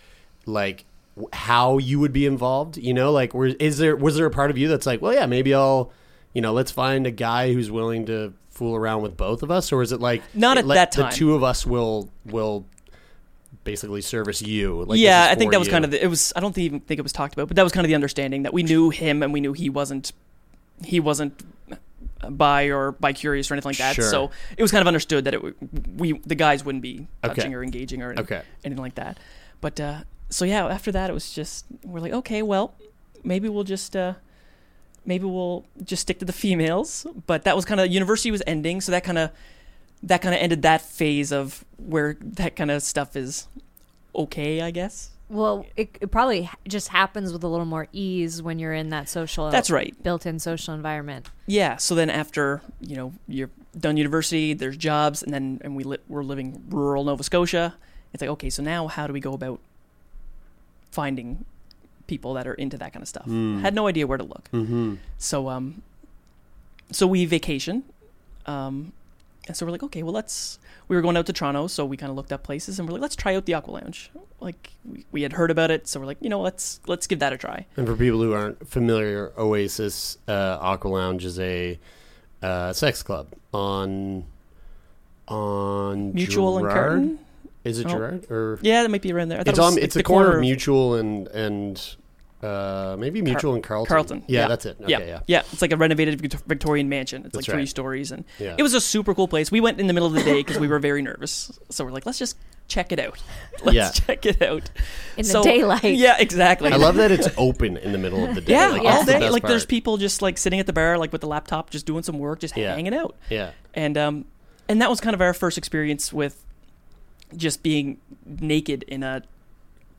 like how you would be involved? You know, like were, is there was there a part of you that's like, well, yeah, maybe I'll, you know, let's find a guy who's willing to fool around with both of us, or is it like Not at that The two of us will will basically service you. Like, yeah, I think that was you. kind of the, it was. I don't even think it was talked about, but that was kind of the understanding that we knew him and we knew he wasn't he wasn't bi or bi curious or anything like that. Sure. So it was kind of understood that it we the guys wouldn't be touching Okay. or engaging or any- Okay. anything like that. But uh, so yeah, after that it was just we're like okay, well maybe we'll just. Uh, Maybe we'll just stick to the females, but that was kind of university was ending, so that kind of that kind of ended that phase of where that kind of stuff is okay, I guess. Well, it, it probably just happens with a little more ease when you're in that social. That's right. Built-in social environment. Yeah. So then after you know you're done university, there's jobs, and then and we li- we're living rural Nova Scotia. It's like okay, so now how do we go about finding people that are into that kind of stuff? Had no idea where to look. Mm-hmm. So um, so we vacation, um, and so we're like, okay, well let's. We were going out to Toronto, so we kind of looked up places, and we're like, let's try out the Aqua Lounge. Like we, we had heard about it, so we're like, you know, let's let's give that a try. And for people who aren't familiar, Oasis uh, Aqua Lounge is a uh, sex club on on Mutual and Gerrard? Carlton. Is it Oh. Gerrard or Yeah, that might be around there. I it's it was on? like It's the a corner, corner of of- Mutual and and uh, maybe Mutual and Carlton. Carlton. Yeah, that's it. Okay, yeah. yeah. It's like a renovated Victorian mansion. It's That's like three right. stories, and Yeah. it was a super cool place. We went in the middle of the day because we were very nervous. So we're like, let's just check it out. (laughs) Let's Yeah. check it out In the daylight. Yeah, exactly. I love that it's open in the middle of the day. Yeah, like, all that's the day. best Like there's people just like sitting at the bar, like with the laptop, just doing some work, just Yeah. hanging out. Yeah, and um and that was kind of our first experience with just being naked in a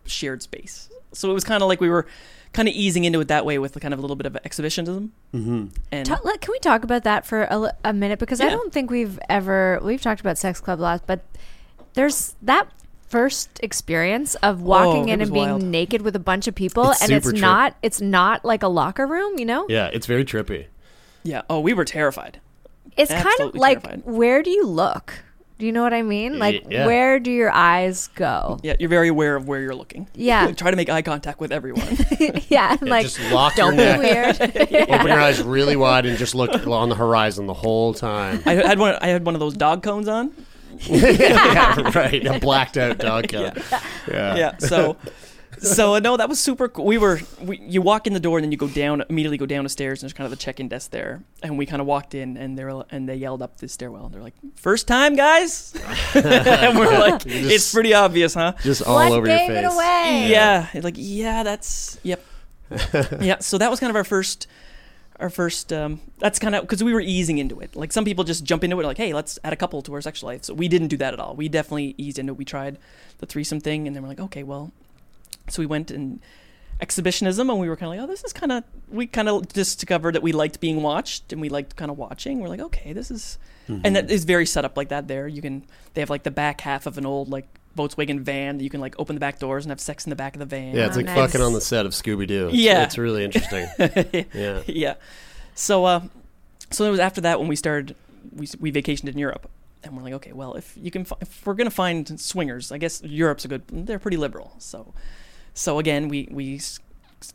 shared space so it was kind of like we were kind of easing into it that way with kind of a little bit of exhibitionism mm-hmm. and Ta- can we talk about that for a, a minute? Because I don't think we've ever we've talked about sex club a lot, but there's that first experience of walking Oh, in and being wild. naked with a bunch of people, It's and it's trip- not it's not like a locker room, you know? yeah, it's very trippy. yeah oh we were terrified It's kind of like terrified. where do you look? Do you know what I mean? Like yeah. where do your eyes go? yeah you're very aware of where you're looking Yeah. (laughs) try to make eye contact with everyone (laughs) yeah, and like just lock don't your be neck. weird. (laughs) Open your eyes really wide and just look on the horizon the whole time. i had one i had one of those dog cones on yeah, right. A blacked out dog coat. Yeah. yeah so so uh, no that was super cool. We were we, you walk in the door and then you go down immediately go down the stairs and there's kind of the check-in desk there. And we kind of walked in and they were and they yelled up the stairwell and they're like first time guys? (laughs) And we're like it's pretty obvious huh? Just all what over your face. it away? yeah. Like yeah that's yep. (laughs) Yeah so that was kind of our first our first um that's kind of because we were easing into it. Like some people just jump into it like hey let's add a couple to our sexual life. So we didn't do that at all. We definitely eased into it. We tried the threesome thing and then we're like okay well so we went and exhibitionism and we were kind of like oh this is kind of we kind of just discovered that we liked being watched and we liked kind of watching we're like okay this is and that is very set up like that there you can they have like the back half of an old like Volkswagen van that you can like open the back doors and have sex in the back of the van Yeah, it's Oh, like nice. fucking on the set of Scooby Doo. Yeah. It's really interesting. (laughs) yeah. yeah. So, uh, so it was after that when we started, we we vacationed in Europe, and we're like, okay, well, if you can, fi- if we're gonna find swingers, I guess Europe's a good. They're pretty liberal, so, so again, we we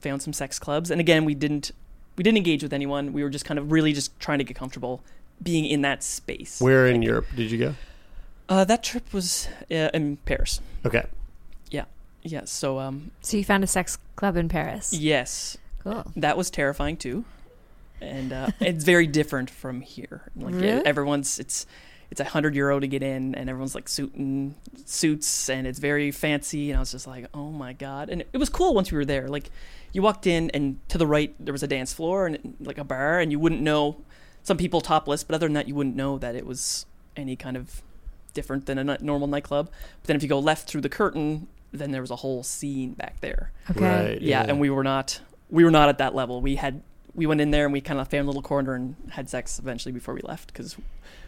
found some sex clubs, and again, we didn't we didn't engage with anyone. We were just kind of really just trying to get comfortable being in that space. Where in Europe did you go? Uh, that trip was uh, in Paris. Okay. Yeah, yeah. So, um, So you found a sex club in Paris. yes, Cool. that was terrifying too and uh, it's very different from here like Really? everyone's it's it's a hundred euro to get in and everyone's like suit and suits and it's very fancy and i was just like oh my god and it, it was cool once we were there like you walked in and to the right there was a dance floor and like a bar and you wouldn't know some people topless but other than that you wouldn't know that it was any kind of different than a normal nightclub but then if you go left through the curtain then there was a whole scene back there Okay. Right. yeah, and we were not we were not at that level. We had we went in there and we kind of found a little corner and had sex eventually before we left because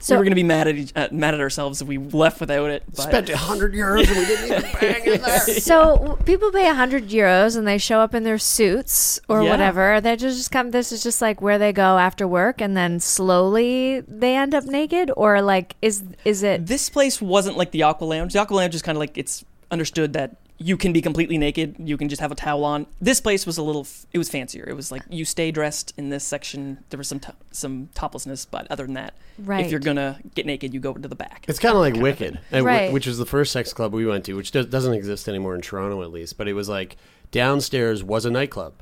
So we were going to be mad at each, uh, mad at ourselves if we left without it. But Spent a hundred euros and we didn't even (laughs) bang in there. (laughs) So w- people pay hundred euros and they show up in their suits or Yeah. whatever. They just just come. This is just like where they go after work, and then slowly they end up naked, or like is is it? this place wasn't like the Aqua Lounge. The Aqua Lounge is kind of like it's understood that you can be completely naked. You can just have a towel on. This place was a little. It was fancier. It was like you stay dressed in this section. There was some to- some toplessness, but other than that, Right. if you're gonna get naked, you go to the back. It's kind of like Wicked, and wh- Right. which was the first sex club we went to, which does, doesn't exist anymore in Toronto at least. But it was like downstairs was a nightclub,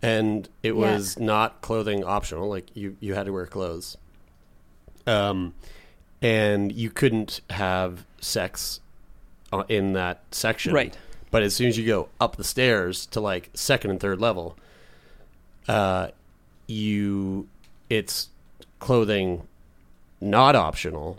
and it Yeah. was not clothing optional. Like you, you had to wear clothes. Um, and you couldn't have sex uh, in that section, Right. But as soon as you go up the stairs to like second and third level, uh, you it's clothing not optional.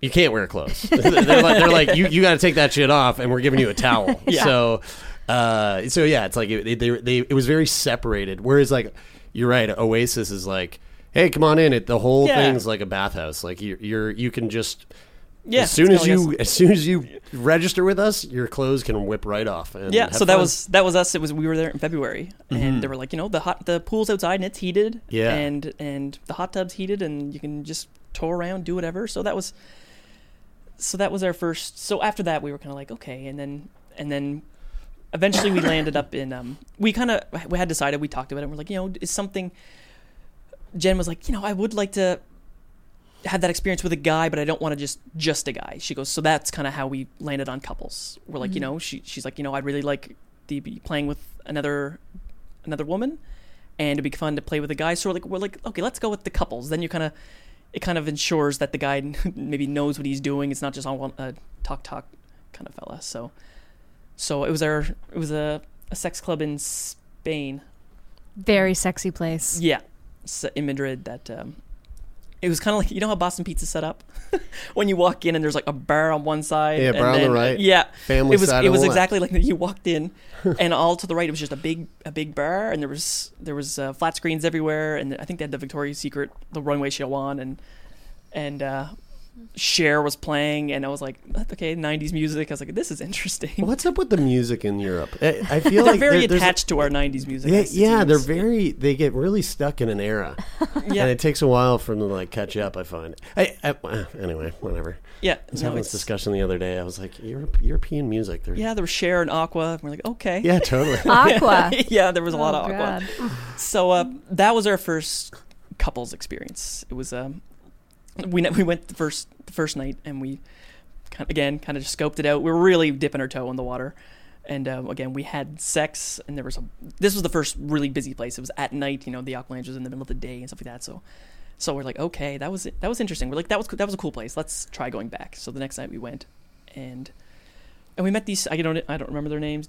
You can't wear clothes. (laughs) they're, like, they're like, you, you got to take that shit off, and we're giving you a towel. (laughs) Yeah. So, uh, so yeah, it's like it, they, they, it was very separated. Whereas, like, you're right, Oasis is like, hey, come on in. It the whole Yeah. thing's like a bathhouse. Like you're, you're you can just Yeah, as soon as you as soon as you register with us, your clothes can whip right off. And Yeah, so that was that was us. It was we were there in February, and they were like, you know, the hot the pool's outside and it's heated, Yeah. and and the hot tub's heated, and you can just tour around, do whatever. So that was so that was our first. So after that, we were kind of like okay, and then and then eventually we landed up in. Um, we kind of we had decided we talked about it. and We're like, you know, is something. Jen was like, you know, I would like to have that experience with a guy, but I don't want to just just a guy. She goes, so that's kind of how we landed on couples. We're like, you know, she she's like, you know, I'd really like to be playing with another another woman, and it'd be fun to play with a guy. So we're like, we're like, okay, let's go with the couples. Then you kind of it kind of ensures that the guy (laughs) maybe knows what he's doing. It's not just on one uh, talk talk kind of fella. So so it was our it was a, a sex club in Spain. Very sexy place. Yeah, in Madrid. That um, it was kind of like you know how Boston Pizza's set up (laughs) when you walk in and there's like a bar on one side. Yeah, and bar on the right, Yeah, family It was side it was exactly like that. You walked in, (laughs) and all to the right it was just a big a big bar, and there was there was uh, flat screens everywhere, and I think they had the Victoria's Secret, the runway show on, and and uh, Cher was playing, and I was like, okay, '90s music. I was like, this is interesting. What's up with the music in Europe? I, I (laughs) feel like They're like very there- there's attached to our '90s music. Yeah, yeah, they're very. They get really stuck in an era, (laughs) Yeah. and it takes a while for them to like catch up. I find. I, I uh, anyway, whatever. Yeah, I was no, having this discussion the other day. I was like, Europe, European music. They're, Yeah, there was Cher and Aqua. and We're like, okay. yeah, totally. (laughs) Aqua. yeah, there was a lot Oh, of Aqua. God. So uh, that was our first couples experience. It was um, (laughs) we we went the first the first night and we kind again kind of just scoped it out. We were really dipping our toe in the water, and um, again we had sex and there was a this was the first really busy place. It was at night. You know, the Aqua was in the middle of the day and stuff like that. So. So we're like, okay, that was that was interesting. We're like, that was that was a cool place. Let's try going back. So the next night we went, and and we met these. I don't I don't remember their names.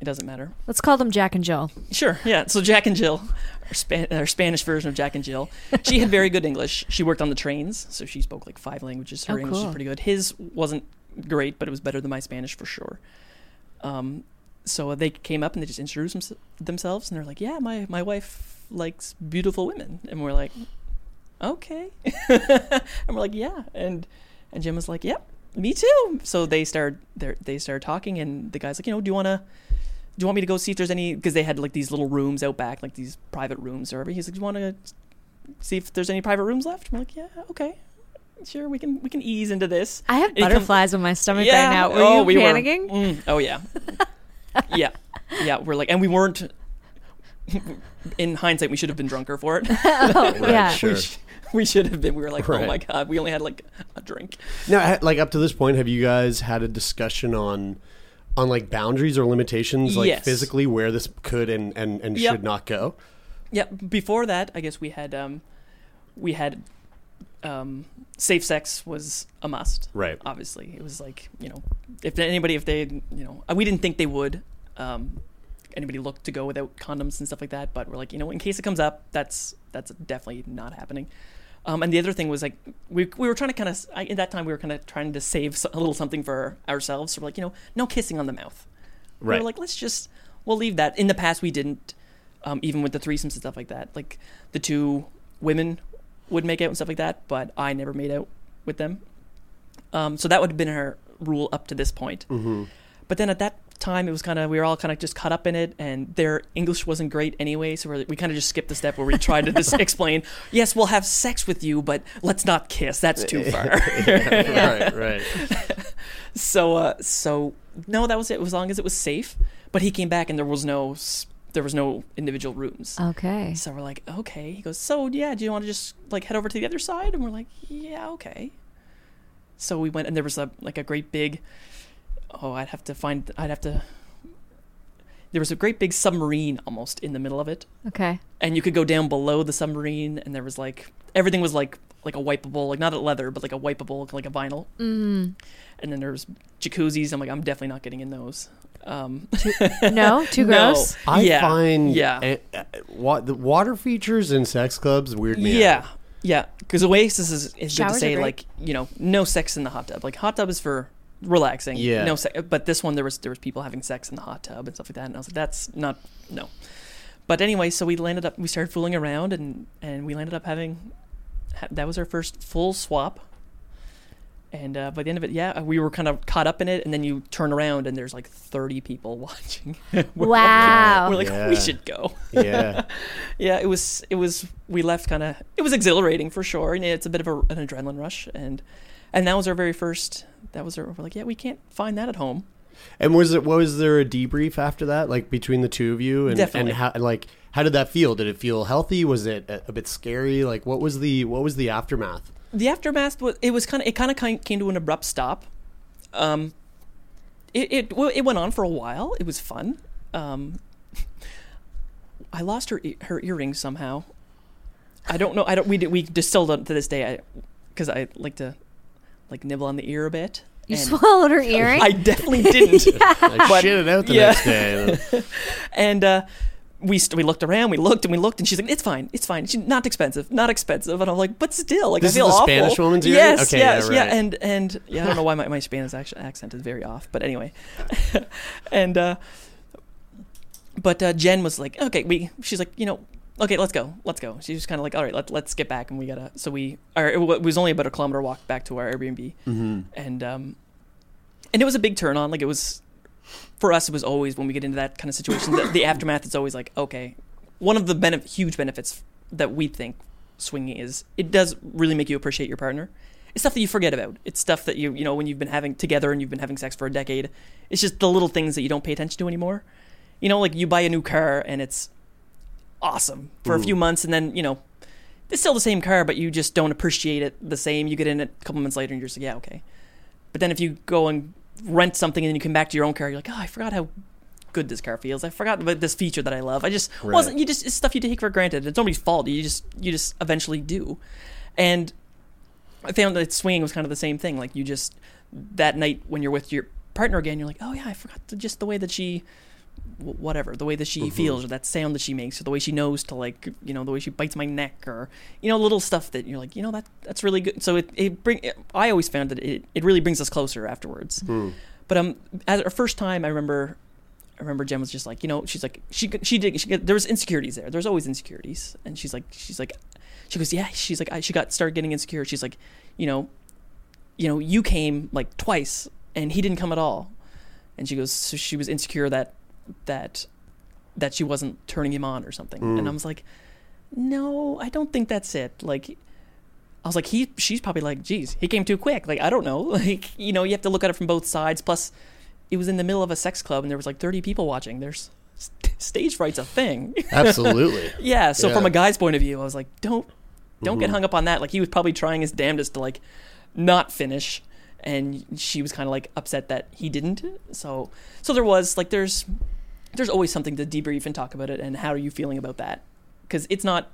It doesn't matter. Let's call them Jack and Jill. Sure, yeah. So Jack and Jill, our, Span- our Spanish version of Jack and Jill. She had very good English. She worked on the trains, so she spoke like five languages. Her Oh, English cool. is pretty good. His wasn't great, but it was better than my Spanish for sure. Um, so they came up and they just introduced thems- themselves, and they're like, "Yeah, my my wife likes beautiful women," and we're like, "Okay," (laughs) and we're like, "Yeah," and and Jim was like, "Yep, me too." So they started they they started talking, and the guy's like, "You know, do you want to?" Do you want me to go see if there's any because they had like these little rooms out back like these private rooms or whatever he's like do you want to see if there's any private rooms left i'm like yeah okay sure we can we can ease into this I have And he come- butterflies in my stomach Yeah. right now. Were Oh, you we were- panicking? Mm, oh yeah (laughs) yeah yeah we're like and we weren't in hindsight we should have been drunker for it (laughs) oh, yeah. sure. we, we should have been we were like oh my god we only had like a drink Now, like up to this point, have you guys had a discussion on on like boundaries or limitations, like Yes. physically, where this could and and, and Yep. should not go? Yeah, before that, I guess we had um, we had um, safe sex was a must. Right. Obviously, it was like you know, if anybody, if they, you know, we didn't think they would. Um, anybody look to go without condoms and stuff like that, but we're like, you know, in case it comes up, that's that's definitely not happening. Um, and the other thing was like we we were trying to kind of at that time we were kind of trying to save a little something for ourselves. So we're like, you know, no kissing on the mouth. Right. We Right. were like, let's just we'll leave that. In the past, we didn't, um, even with the threesomes and stuff like that. Like the two women would make out and stuff like that, but I never made out with them. Um, so that would have been our rule up to this point. Mm-hmm. But then at that time, it was kind of we were all kind of just caught up in it, and their English wasn't great anyway. So we're, we kind of just skipped the step where we tried to just (laughs) explain, yes, we'll have sex with you, but let's not kiss. That's too far. (laughs) right, right. (laughs) so uh, so no, that was it. As long as it was safe. But he came back and there was no there was no individual rooms. Okay. So we're like, okay. He goes, so yeah, do you want to just like head over to the other side? And we're like, yeah, okay. So we went, and there was a like a great big. Oh, I'd have to find. I'd have to. There was a great big submarine almost in the middle of it, Okay. and you could go down below the submarine, and there was like everything was like like a wipeable, like not a leather, but like a wipeable, like a vinyl. Mm. And then there was jacuzzis. I'm like, I'm definitely not getting in those. Um, (laughs) No? Too No. gross? I Yeah, find yeah. wa- the water features in sex clubs weird me Yeah, out. yeah. Because Oasis is, is good to say like you know no sex in the hot tub. Like hot tub is for relaxing. Yeah. No sex. But this one there was there was people having sex in the hot tub and stuff like that, and I was like that's not no. But anyway, so we landed up we started fooling around and and we landed up having that was our first full swap. And uh, by the end of it, yeah, we were kind of caught up in it. And then you turn around and there's like 30 people (laughs) watching. we're Wow. We're like, Yeah. we should go. Yeah. (laughs) yeah, it was. It was. We left kind of. It was exhilarating for sure, and it's a bit of a, an adrenaline rush. And and that was our very first. That was our. We're like, yeah, we can't find that at home. And was it was there a debrief after that, like between the two of you, and Definitely. and how like how did that feel? Did it feel healthy? Was it a, a bit scary? Like what was the what was the aftermath? the aftermath was it was kind of it kind of came to an abrupt stop. Um, it it it went on for a while. It was fun. Um, I lost her her earrings somehow. I don't know. I don't. We we just still don't to this day. I because I like to like nibble on the ear a bit. You and swallowed her (laughs) earring. I definitely (laughs) didn't. I But- shit it out the yeah. next day. (laughs) and uh, we st- we looked around, we looked and we looked, and she's like, "It's fine, it's fine. She's not expensive, not expensive." And I'm like, "But still, like This I is feel the awful." Spanish woman's earring? Yes, Okay, yes, yeah, right. and and yeah, I don't know why my, my Spanish accent, accent is very off, but anyway, and uh, but uh, Jen was like, "Okay, we." She's like, "You know." Okay, let's go. Let's go. She was kind of like, all right, let's let's get back, and we gotta. So we, our, it was only about a kilometer walk back to our Airbnb, Mm-hmm. and um, and it was a big turn on. Like it was for us. It was always when we get into that kind of situation. the, the (coughs) aftermath is always like, okay, one of the benef- huge benefits that we think swinging is it does really make you appreciate your partner. It's stuff that you forget about. It's stuff that you you know when you've been having together and you've been having sex for a decade. It's just the little things that you don't pay attention to anymore. You know, like you buy a new car and it's awesome for a few months, and then you know it's still the same car, but you just don't appreciate it the same. You get in it a couple months later and you're just like, yeah, okay. But then if you go and rent something and then you come back to your own car, you're like, oh, I forgot how good this car feels. I forgot about this feature that I love. I just wasn't. You just it's stuff you take for granted. It's nobody's fault. You just you just eventually do. And I found that swinging was kind of the same thing. Like you just that night when you're with your partner again, you're like, oh yeah, I forgot the, just the way that she whatever the way that she feels or that sound that she makes or the way she knows to like you know the way she bites my neck or you know little stuff that you're like you know that that's really good. So it, it bring i always found that it, it really brings us closer afterwards. But um at our first time i remember I remember Jen was just like, you know, she's like, she she did, she, there was insecurities there. There's always insecurities, and she's like, she's like, she goes, yeah, she's like, I, she got started getting insecure. She's like, you know, you know, you came like twice, and he didn't come at all, and she goes, so she was insecure that that that she wasn't turning him on or something, and I was like, no, I don't think that's it. Like, I was like, he, she's probably like, geez, he came too quick. Like, I don't know. (laughs) Like, you know, you have to look at it from both sides. Plus, it was in the middle of a sex club and there was like 30 people watching. There's st- (laughs) stage fright's a thing. (laughs) Absolutely. yeah. So from a guy's point of view, I was like, don't, don't Mm-hmm. get hung up on that. Like, he was probably trying his damnedest to like not finish. And she was kind of like upset that he didn't. So, so there was like, there's, there's always something to debrief and talk about it. And how are you feeling about that? Because it's not,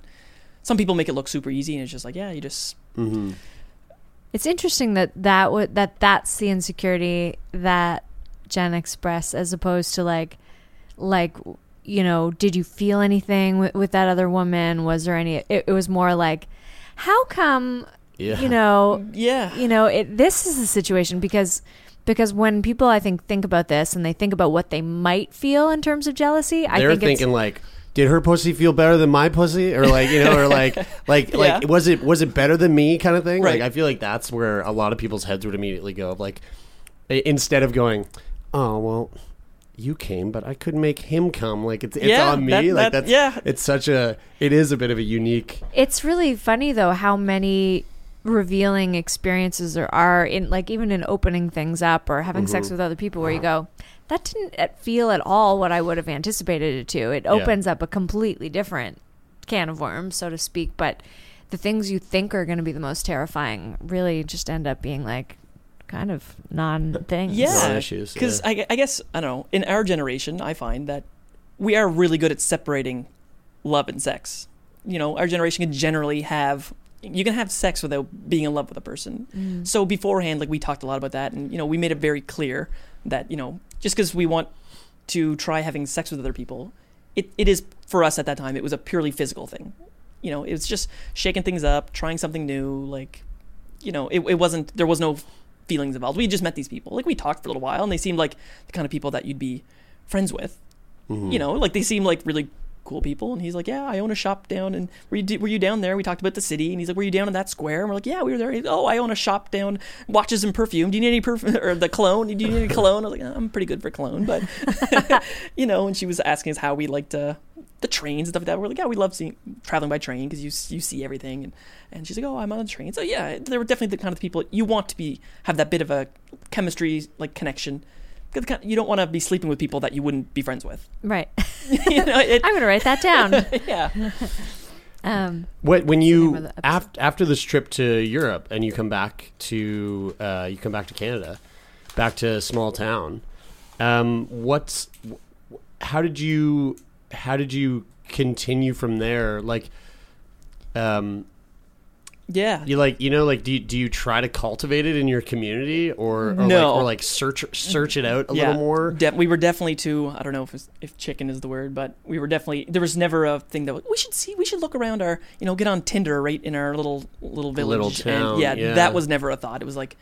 some people make it look super easy and it's just like, yeah, you just, mm-hmm. It's interesting that that would that that's the insecurity that Jen expressed, as opposed to like, like you know, did you feel anything with, with that other woman? Was there any? It, it was more like, how come? Yeah. You know, yeah. you know, it, this is the situation because because when people I think think about this and they think about what they might feel in terms of jealousy, I think They're think thinking like, did her pussy feel better than my pussy, or like you know, or like (laughs) like like Yeah. was it was it better than me kind of thing? Right. Like I feel like that's where a lot of people's heads would immediately go. Like instead of going, oh well. You came, but I couldn't make him come. Like it's it's Yeah, on me. that- like that- that's yeah. It's such a. It is a bit of a unique. It's really funny though how many revealing experiences there are in like even in opening things up or having sex with other people where you go that didn't uh, feel at all what I would have anticipated it to. It opens up a completely different can of worms, so to speak, but the things you think are going to be the most terrifying really just end up being like kind of non things. Yeah, Non-issues, Because yeah. I, I guess I don't know. In our generation, I find that we are really good at separating love and sex. You know, our generation can generally have you can have sex without being in love with a person. Mm. So beforehand, like we talked a lot about that, and you know, we made it very clear that you know, just because we want to try having sex with other people, it, it is for us at that time. It was a purely physical thing. You know, it was just shaking things up, trying something new. Like, you know, it, it wasn't. There was no feelings involved. We just met these people. Like we talked for a little while, and they seemed like the kind of people that you'd be friends with. Mm-hmm. You know, like they seemed like really cool people. And he's like, yeah, I own a shop down. And were you, were you down there? We talked about the city. And he's like, were you down in that square? And we're like, yeah, we were there. He's, oh, I own a shop down, watches and perfume. Do you need any perfume (laughs) or the cologne? Do you need any cologne? I was like, I'm pretty good for cologne, but (laughs) you know. And she was asking us how we liked uh, the trains and stuff like that. We're like, yeah, we love seeing traveling by train because you you see everything. And and she's like, oh, I'm on a train. So yeah, they were definitely the kind of people you want to be have that bit of a chemistry like connection. 'Cause the kind- You don't want to be sleeping with people that you wouldn't be friends with. (laughs) Right. (laughs) you know, it, (laughs) I'm going to write that down. yeah. What Um, when you of the episode. after after this trip to Europe and you come back to uh, you come back to Canada, back to a small town. Um, what's how did you how did you continue from there? Like, um, Yeah. you like you know like do you, do you try to cultivate it in your community or, or No. like, or like search search it out a yeah, little more? de- we were definitely too. I don't know if it's, if chicken is the word, but we were definitely. There was never a thing that we should see. We should look around our, you know, get on Tinder right in our little little village. Little town, and yeah, yeah. that was never a thought. It was like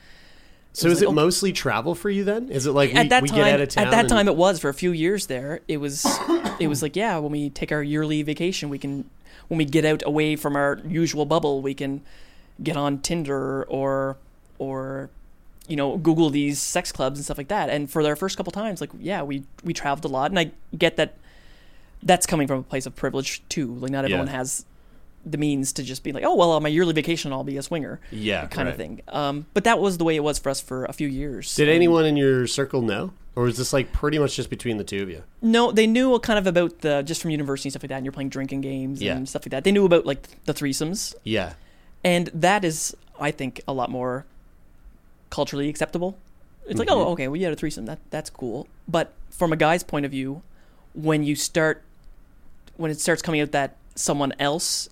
so was is like, it oh- mostly travel for you then? Is it like we, at that we time. get out of town at that and- time, it was for a few years there. It was it was like yeah, when we take our yearly vacation, we can when we get out away from our usual bubble, we can get on Tinder or or you know Google these sex clubs and stuff like that. And for our first couple times, like yeah, we we traveled a lot, and I get that that's coming from a place of privilege too. Like not everyone Yeah. has the means to just be like, oh well, on my yearly vacation, I'll be a swinger, Yeah, kind right. of thing. Um, but that was the way it was for us for a few years. Did And- anyone in your circle know, or is this like pretty much just between the two of you? No, they knew kind of about the just from university and stuff like that. And you're playing drinking games Yeah. and stuff like that. They knew about like the threesomes, Yeah, and that is, I think, a lot more culturally acceptable. It's like, oh, mm-hmm. okay, well, you had a threesome. That that's cool. But from a guy's point of view, when you start, when it starts coming out that someone else,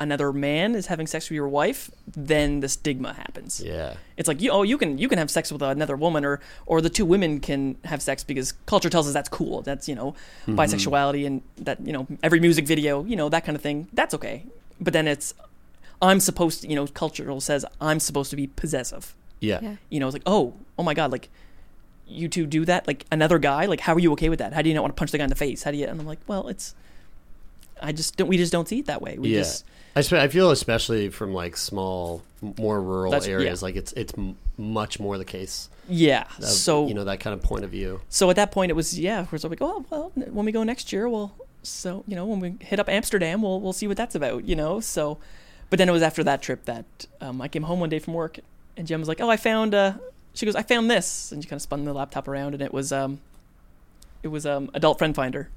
another man, is having sex with your wife, then the stigma happens. yeah. It's like you oh you can you can have sex with another woman or or the two women can have sex because culture tells us that's cool. That's you know mm-hmm. bisexuality and that you know every music video you know that kind of thing. That's okay. But then it's I'm supposed to you know cultural says I'm supposed to be possessive. Yeah. Yeah. You know it's like oh oh my god like you two do that like another guy like how are you okay with that? How do you not want to punch the guy in the face? How do you? And I'm like well it's I just don't we just don't see it that way. We yeah. just I, I feel especially from like small, more rural areas, yeah. like it's it's m- much more the case. yeah. Of, so you know that kind of point of view. So at that point, it was yeah. We're sort of like, oh well, when we go next year, we'll so you know when we hit up Amsterdam, we'll we'll see what that's about, you know. So, but then it was after that trip that um, I came home one day from work, and Jen was like, oh, I found. Uh, she goes, I found this, and she kind of spun the laptop around, and it was um, it was um, Adult Friend Finder,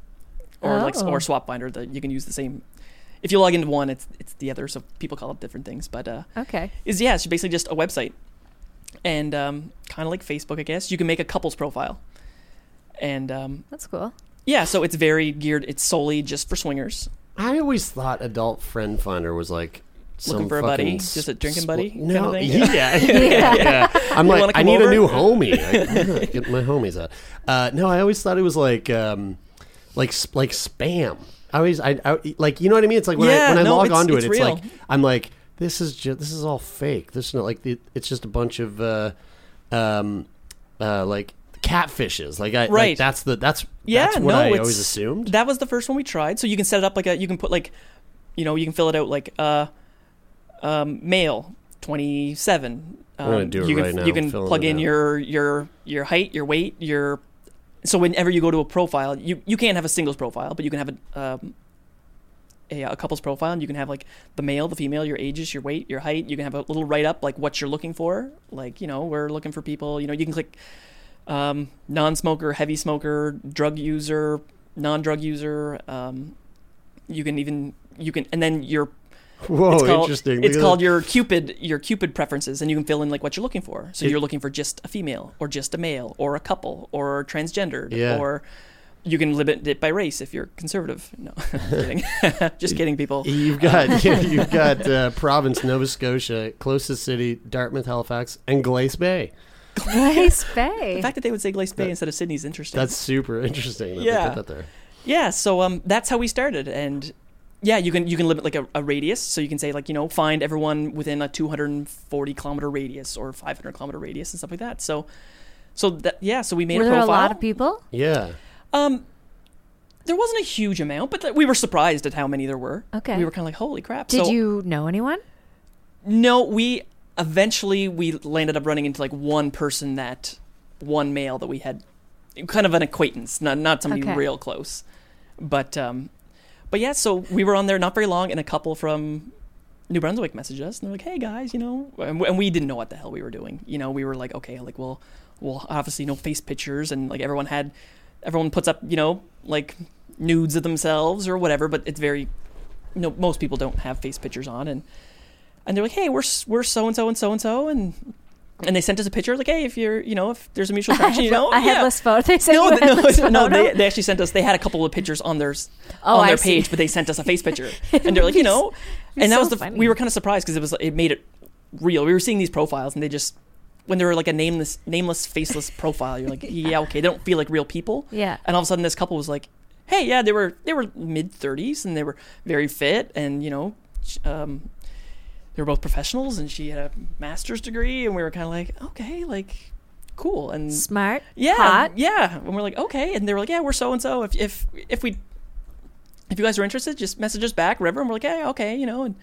or like Oh. or Swap Finder that you can use the same. If you log into one, it's it's the other, so people call it different things. But uh, okay. is yeah, it's basically just a website, and um, kind of like Facebook, I guess. You can make a couples profile, and um, That's cool. yeah, so it's very geared. It's solely just for swingers. I always thought adult friend finder was like Looking for a buddy? fucking Just a drinking spl- buddy kind No, of thing? yeah, (laughs) yeah, yeah. (laughs) I'm You like, I need over? a new homie. I, get my homies out. Uh, no, I always thought it was like, um, like, like spam. I always, I, I, like, you know what I mean? It's like when I when I no, log onto it, it's like I'm like, this is just this is all fake. This is not like the, it's just a bunch of, uh, um, uh, like catfishes. Like I, like, Right. that's the that's Yeah, that's what no, I always assumed. That was the first one we tried. So you can set it up like a. You can put like, you know, you can fill it out like uh, um, male twenty seven. Um, gonna do it you can right now, you can plug in your your your height, your weight, your. So whenever you go to a profile, you you can't have a singles profile, but you can have a. Um, a, a couple's profile, and you can have like the male, the female, your ages, your weight, your height. You can have a little write up like what you're looking for. Like you know, we're looking for people. You know, you can click um, non-smoker, heavy smoker, drug user, non-drug user. Um, you can even you can, and then your Whoa, it's called, interesting. It's called that. your Cupid your Cupid preferences, and you can fill in like what you're looking for. So It- you're looking for just a female, or just a male, or a couple, or transgendered, Yeah. or you can limit it by race if you're conservative. No, (laughs) kidding. (laughs) just kidding, people. You've got (laughs) you've got uh, province Nova Scotia, closest city Dartmouth, Halifax, and Glace Bay. Glace Bay. The fact that they would say Glace Bay instead of Sydney is interesting. That's super interesting. That Yeah. they put that there. Yeah, so um, that's how we started, and yeah, you can you can limit like a, a radius, so you can say like you know find everyone within a 240 kilometer radius or 500 kilometer radius and stuff like that. So, so that yeah, so we made Were a profile. there a lot of people? Yeah. Um, there wasn't a huge amount, but th- we were surprised at how many there were. Okay. we were kind of like, holy crap! Did So- you know anyone? No, we eventually we landed up running into like one person that one male that we had kind of an acquaintance, not not somebody Okay. real close. But um but yeah, so we were on there not very long and a couple from New Brunswick messaged us and they're like, "Hey guys, you know," and, and we didn't know what the hell we were doing. You know, we were like, "Okay, like well, well obviously no face pictures and like everyone had everyone puts up, you know, like nudes of themselves or whatever, but it's very you know, most people don't have face pictures on and and they're like, "Hey, we're we're so and so and so and so," and and they sent us a picture like, "Hey, if you're, you know, if there's a mutual (laughs) attraction, you know, a headless photo. They sent no, no, (laughs) no, they, they actually sent us. They had a couple of pictures on their Oh, on I their see. page, but they sent us a face picture, (laughs) and they're like, you know, and that so was the funny. we were kind of surprised because it was it made it real. We were seeing these profiles, and they just when they were like a nameless, nameless, faceless profile, you're like, yeah, okay, they don't feel like real people. Yeah. And all of a sudden, this couple was like, hey, yeah, they were they were mid thirties, and they were very fit, and you know, um, they were both professionals, and she had a master's degree, and we were kind of like, okay, like, cool, and Smart. yeah, Hot. yeah. And we're like, okay, and they were like, yeah, we're so and so. If if if we if you guys are interested, just message us back, whatever. And we're like, yeah, okay, you know, and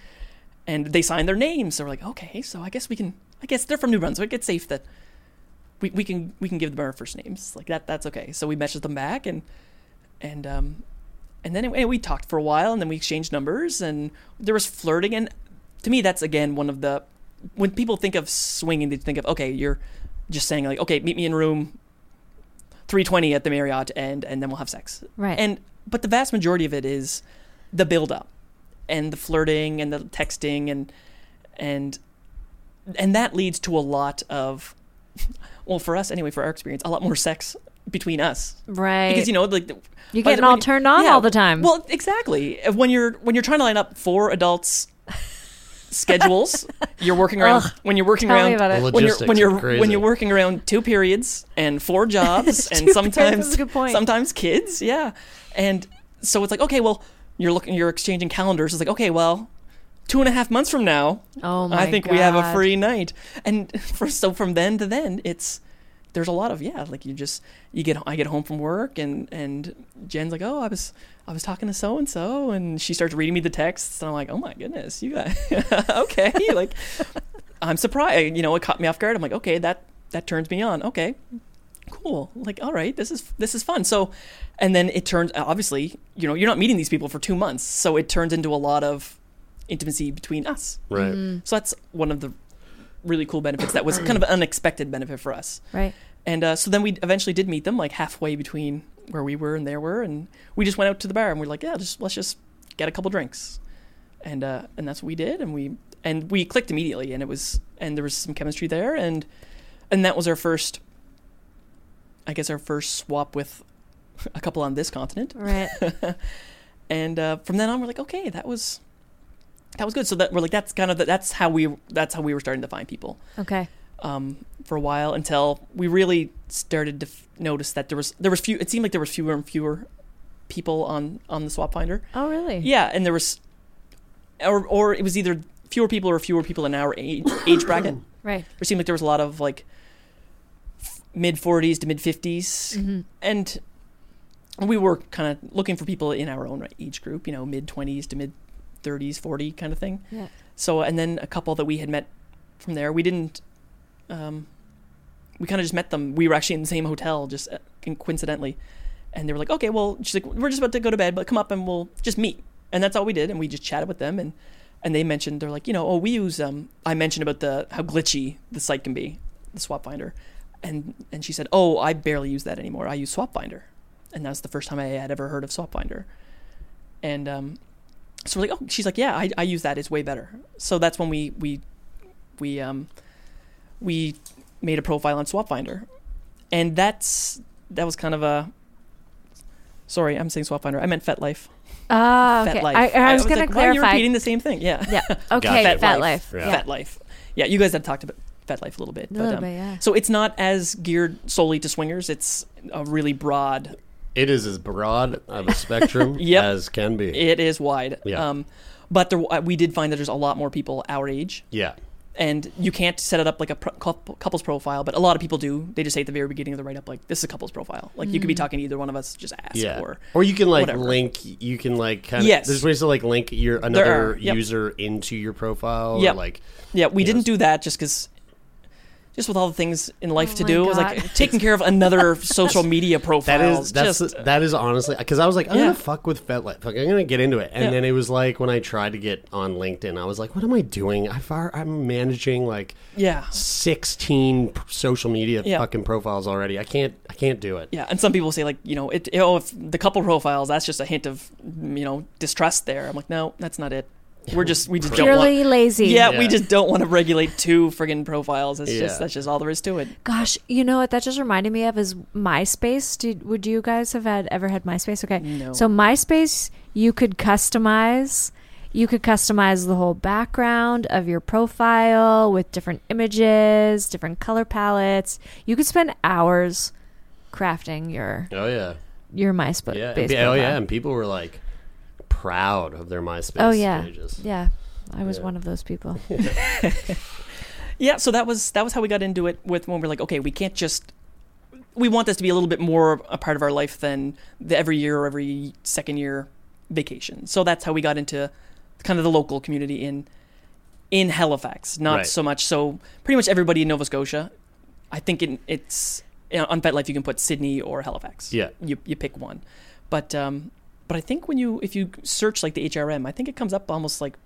and they signed their names. So we're like, okay, so I guess we can. I guess they're from New Brunswick. It's safe that we, we can we can give them our first names like that. That's okay. So we messaged them back and and um and then anyway, we talked for a while and then we exchanged numbers and there was flirting and to me that's again one of the when people think of swinging they think of okay you're just saying like okay meet me in room 320 at the Marriott and and then we'll have sex Right. and but the vast majority of it is the build up and the flirting and the texting and and and that leads to a lot of (laughs) well for us anyway for our experience a lot more sex between us Right. because you know like You're getting all you- turned on yeah, all the time. well exactly when you're when you're trying to line up four adults schedules you're working around Ugh, when you're working tell me around about it. The when you're logistics when are you're crazy. when you're working around two periods and four (laughs) jobs and Two sometimes periods is a good point. sometimes kids yeah and so it's like okay well you're looking you're exchanging calendars it's like okay well two and a half months from now Oh my I my think we have a God. free night and (laughs) for so from then to then it's there's a lot of yeah like you just you get I get home from work and and Jen's like oh I was I was talking to so and so and she starts reading me the texts and I'm like oh my goodness you guys (laughs) okay like I'm surprised. You know it caught me off guard. I'm like okay that that turns me on. Okay cool. Like all right this is this is fun. So and then it turns obviously you know you're not meeting these people for two months. So it turns into a lot of intimacy between us. Right. Mm-hmm. so that's one of the really cool benefits that was kind of an unexpected benefit for us. Right. and uh, so then we eventually did meet them like halfway between where we were and there were and we just went out to the bar and we are like yeah just let's just get a couple drinks and uh, and that's what we did and we and we clicked immediately and it was and there was some chemistry there and and that was our first I guess our first swap with a couple on this continent Right. (laughs) and uh, from then on we're like okay that was that was good so that we're like that's kind of the, that's how we that's how we were starting to find people Okay. Um, for a while until we really started to f- notice that there was there was few it seemed like there was fewer and fewer people on on the swap finder Oh, really? yeah and there was or or it was either fewer people or fewer people in our age, (coughs) age bracket Right. It seemed like there was a lot of like mid 40s to mid 50s Mm-hmm. and we were kind of looking for people in our own age group you know mid 20s to mid 30s 40 kind of thing Yeah. so and then a couple that we had met from there we didn't um we kind of just met them. We were actually in the same hotel just uh, coincidentally. And they were like okay well she's like we're just about to go to bed but come up and we'll just meet. And that's all we did and we just chatted with them and and they mentioned they're like you know oh we use um i mentioned about the how glitchy the site can be the swap finder. And and she said oh i barely use that anymore. I use swap finder. And that was the first time i had ever heard of swap finder. And um so we're like oh she's like yeah i, I use that. It's way better. So that's when we we we um we made a profile on swap finder and that's that was kind of a sorry i'm saying swap finder i meant FetLife. Ah, okay. FetLife. I, I was, going like, to why are you clarify. repeating the same thing yeah Yeah. (laughs) Okay. Got it. Fat FetLife. life. Yeah. Yeah. FetLife. Yeah, you guys had talked about FetLife a little bit. A little um, bit, yeah. So it's not as geared solely to swingers. It's a really broad. It is as broad of a spectrum (laughs) Yep. as can be. It is wide. Yeah. Um, but there, uh, we did find that there's a lot more people our age, yeah. And you can't set it up like a pro- couples profile, but a lot of people do. They just say at the very beginning of the write up, like, this is a couples profile. Like, you could be Mm. talking to either one of us, just ask. Yeah. Or, Or you can like whatever. link. You can like kind of. Yes. There's ways to like link your another are, yep. user into your profile. Yeah. Like. Yeah, we didn't do that just because, just with all the things in life Oh to my do, it was like (laughs) taking care of another (laughs) social media profile. That is that's just, that is honestly because I was like I'm Yeah. gonna fuck with FetLife like I'm gonna get into it and Yeah. then it was like when I tried to get on LinkedIn I was like what am I doing I far I'm managing like yeah, 16 social media Yeah. fucking profiles already I can't I can't do it yeah. And some people say like, you know, it. Oh, if the couple profiles, that's just a hint of, you know, distrust there. I'm like, no, that's not it. We're just we just don't Purely want. lazy. Yeah, we just don't want to regulate two friggin' profiles. It's Yeah. just that's just all there is to it. Gosh, you know what that just reminded me of is MySpace. Did would you guys have had ever had MySpace? Okay. No. So MySpace you could customize you could customize the whole background of your profile with different images, different color palettes. You could spend hours crafting your oh yeah your MySpace yeah and base pe- oh yeah and people were like proud of their MySpace Oh yeah. pages Yeah. I was Yeah. one of those people. (laughs) Yeah, so that was that was how we got into it. With when we're like, okay, we can't just. We want this to be a little bit more a part of our life than the every year or every second year vacation. So that's how we got into kind of the local community in in Halifax. Not Right. so much. So pretty much everybody in Nova Scotia. I think it, it's you know, on FetLife you can put Sydney or Halifax. Yeah. you you pick one, but um, but I think when you if you search like the HRM, I think it comes up almost like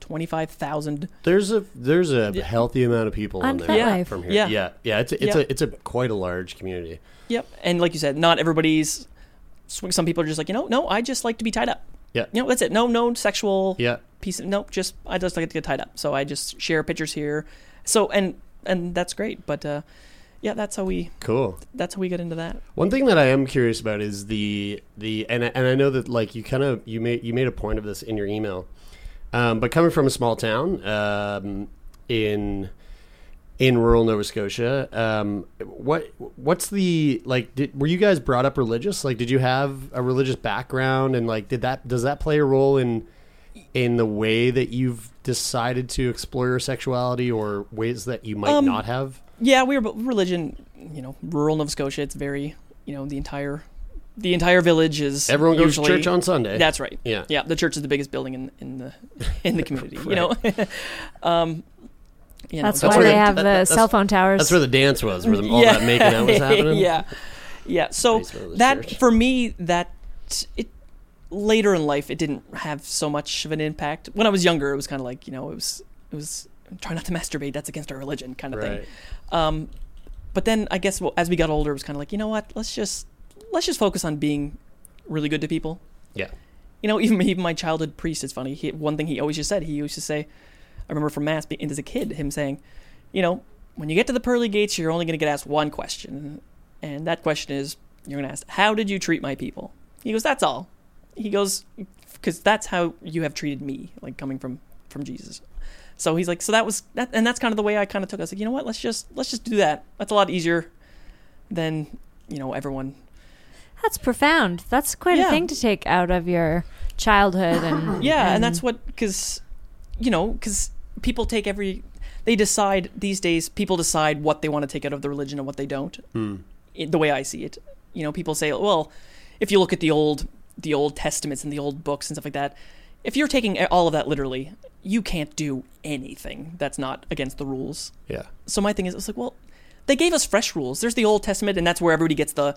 twenty five thousand there's a there's a Yeah. healthy amount of people On on there FetLife. from here Yeah. yeah yeah it's a, it's Yeah. a it's a quite a large community Yep. And like you said, not everybody's. Some people are just like, you know, no, I just like to be tied up. Yeah. You know, that's it. No, no sexual yeah piece. Of, nope. just I just like to get tied up. So I just share pictures here. So and and that's great. But uh, yeah, that's how we cool that's how we get into that. One thing that I am curious about is the the and I- and I know that like you kind of you made you made a point of this in your email, um, but coming from a small town um, in in rural Nova Scotia, um, what what's the like? Did, were you guys brought up religious? Like, did you have a religious background, and like, did that does that play a role in in the way that you've decided to explore your sexuality, or ways that you might Um, not have? Yeah, we were religion. You know, rural Nova Scotia. It's very you know the entire the entire village is Everyone goes usually, to church on Sunday. That's right. Yeah. Yeah, the church is the biggest building in in the (laughs) in the community. You know. (laughs) um, you That's, That's why where they the- have that- the that's- cell phone towers. That's where the dance was, where the, all that making out was (laughs) happening. yeah, yeah. So Basement of the that church. for me, that it later in life, it didn't have so much of an impact. When I was younger, it was kind of like you know, it was it was try not to masturbate. That's against our religion, kind of Right. thing. Um, but then I guess well, as we got older, it was kind of like you know what, let's just let's just focus on being really good to people. Yeah. You know, even (laughs) even my childhood priest is funny. He, one thing he always just said, he used to say, I remember from mass being as a kid, him saying, you know, when you get to the pearly gates, you're only going to get asked one question, and that question is, you're going to ask, how did you treat my people? He goes, that's all. He goes, because that's how you have treated me, like coming from from Jesus. So he's like, so that was that, and that's kind of the way I kind of took. it. I was like, you know what? Let's just let's just do that. That's a lot easier than you know everyone That's profound. That's quite Yeah. a thing to take out of your childhood and (coughs) Yeah, and, that's what because you know because people take every they decide these days people decide what they want to take out of the religion and what they don't. Hmm. I- the way I see it, you know, people say, well, if you look at the old the Old Testaments and the old books and stuff like that, if you're taking all of that literally, you can't do anything that's not against the rules. Yeah. So my thing is, it's like, well, they gave us fresh rules. There's the Old Testament, and that's where everybody gets the,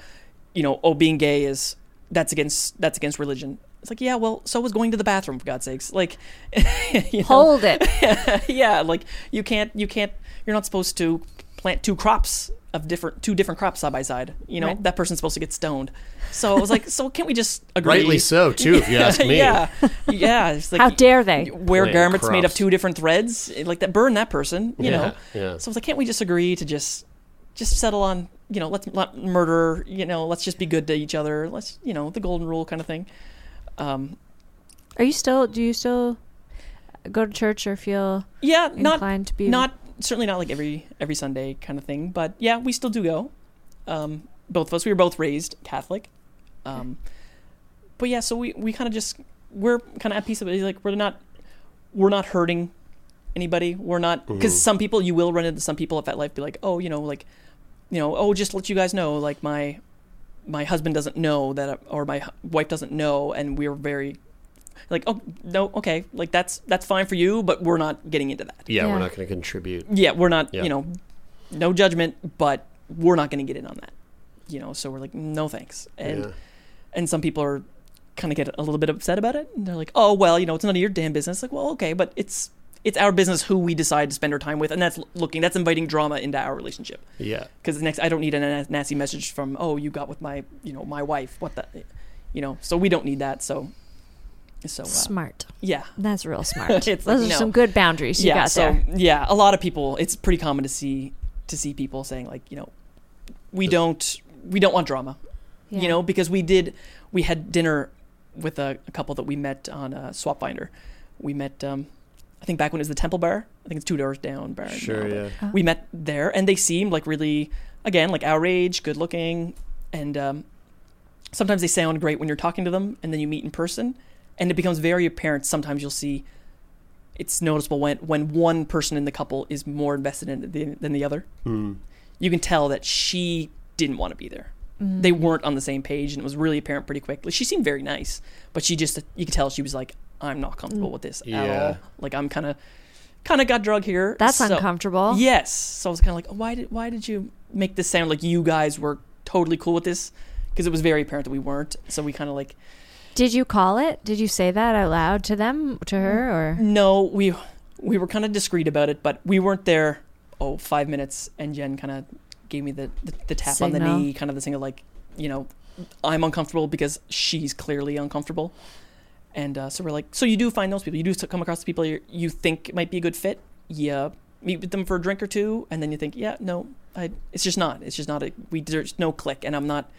you know, oh, being gay is that's against that's against religion. It's like, yeah, well, so was going to the bathroom for God's sakes. Like, (laughs) you know? hold it. (laughs) yeah, like you can't you can't you're not supposed to plant two crops of different two different crops side by side. You know, Right. that person's supposed to get stoned. So I was like, so can't we just (laughs) agree? Rightly so, too, if you (laughs) ask me. yeah, yeah. It's like, How dare they? wear Plant garments made of two different threads like that burn that person you Yeah, know yeah. so i was like can't we just agree to just just settle on you know let's not murder you know let's just be good to each other let's you know the golden rule kind of thing um Are you still? Do you still go to church or feel yeah not inclined to be? not certainly not like every every sunday kind of thing but yeah we still do go. Um both of us we were both raised catholic. Um but yeah so we we kind of just we're kind of at peace with it. Like we're not we're not hurting anybody. We're not because some people you will run into some people at FetLife be like, oh, you know, like, you know, oh, just let you guys know, like my my husband doesn't know that, or my wife doesn't know, and we're very like, oh no, okay, like that's that's fine for you, but we're not getting into that. Yeah, Yeah. we're not going to contribute. Yeah, we're not, Yeah. you know, no judgment, but we're not going to get in on that. You know, so we're like, no thanks. And Yeah. and some people are kind of get a little bit upset about it. And they're like, oh well, you know, it's none of your damn business. Like, well, okay, but it's it's our business who we decide to spend our time with, and that's looking, that's inviting drama into our relationship. Yeah. Because next, I don't need a na- nasty message from, oh, you got with my, you know, my wife. What the, you know. So we don't need that. So, so uh, Smart. yeah, That's real (laughs) smart. It's Those like, are no. some good boundaries you yeah. got so there. yeah, a lot of people. It's pretty common to see to see people saying like, you know, we don't we don't want drama, Yeah. you know, because we did we had dinner with a, a couple that we met on uh, Swap Finder. We met, um, I think back when it was the Temple Bar. I think it's two doors down. Bar Sure, now, yeah. Oh. We met there, and they seemed like really, again, like our age, good looking, and um, sometimes they sound great when you're talking to them, and then you meet in person, and it becomes very apparent. Sometimes you'll see. It's noticeable when when one person in the couple is more invested in it than, than the other. Mm. You can tell that she didn't want to be there. Mm. They weren't on the same page, and it was really apparent pretty quickly. She seemed very nice, but she just you could tell she was like, "I'm not comfortable with this at all. Like I'm kind of, kind of got drug here. That's So- uncomfortable. Yes. So I was kind of like, why did why did you make this sound like you guys were totally cool with this? Because it was very apparent that we weren't. So we kind of like, Did you call it? Did you say that out loud to them, to her, or? no, we we were kind of discreet about it, but we weren't there. Oh, five minutes, and Jen kind of gave me the, the the tap on the knee, kind of the thing of like, you know, I'm uncomfortable because she's clearly uncomfortable. And uh, so we're like, so you do find those people, you do come across the people you you think might be a good fit. Yeah, meet with them for a drink or two, and then you think, yeah, no, I, it's just not. It's just not. A, we there's no click, and I'm not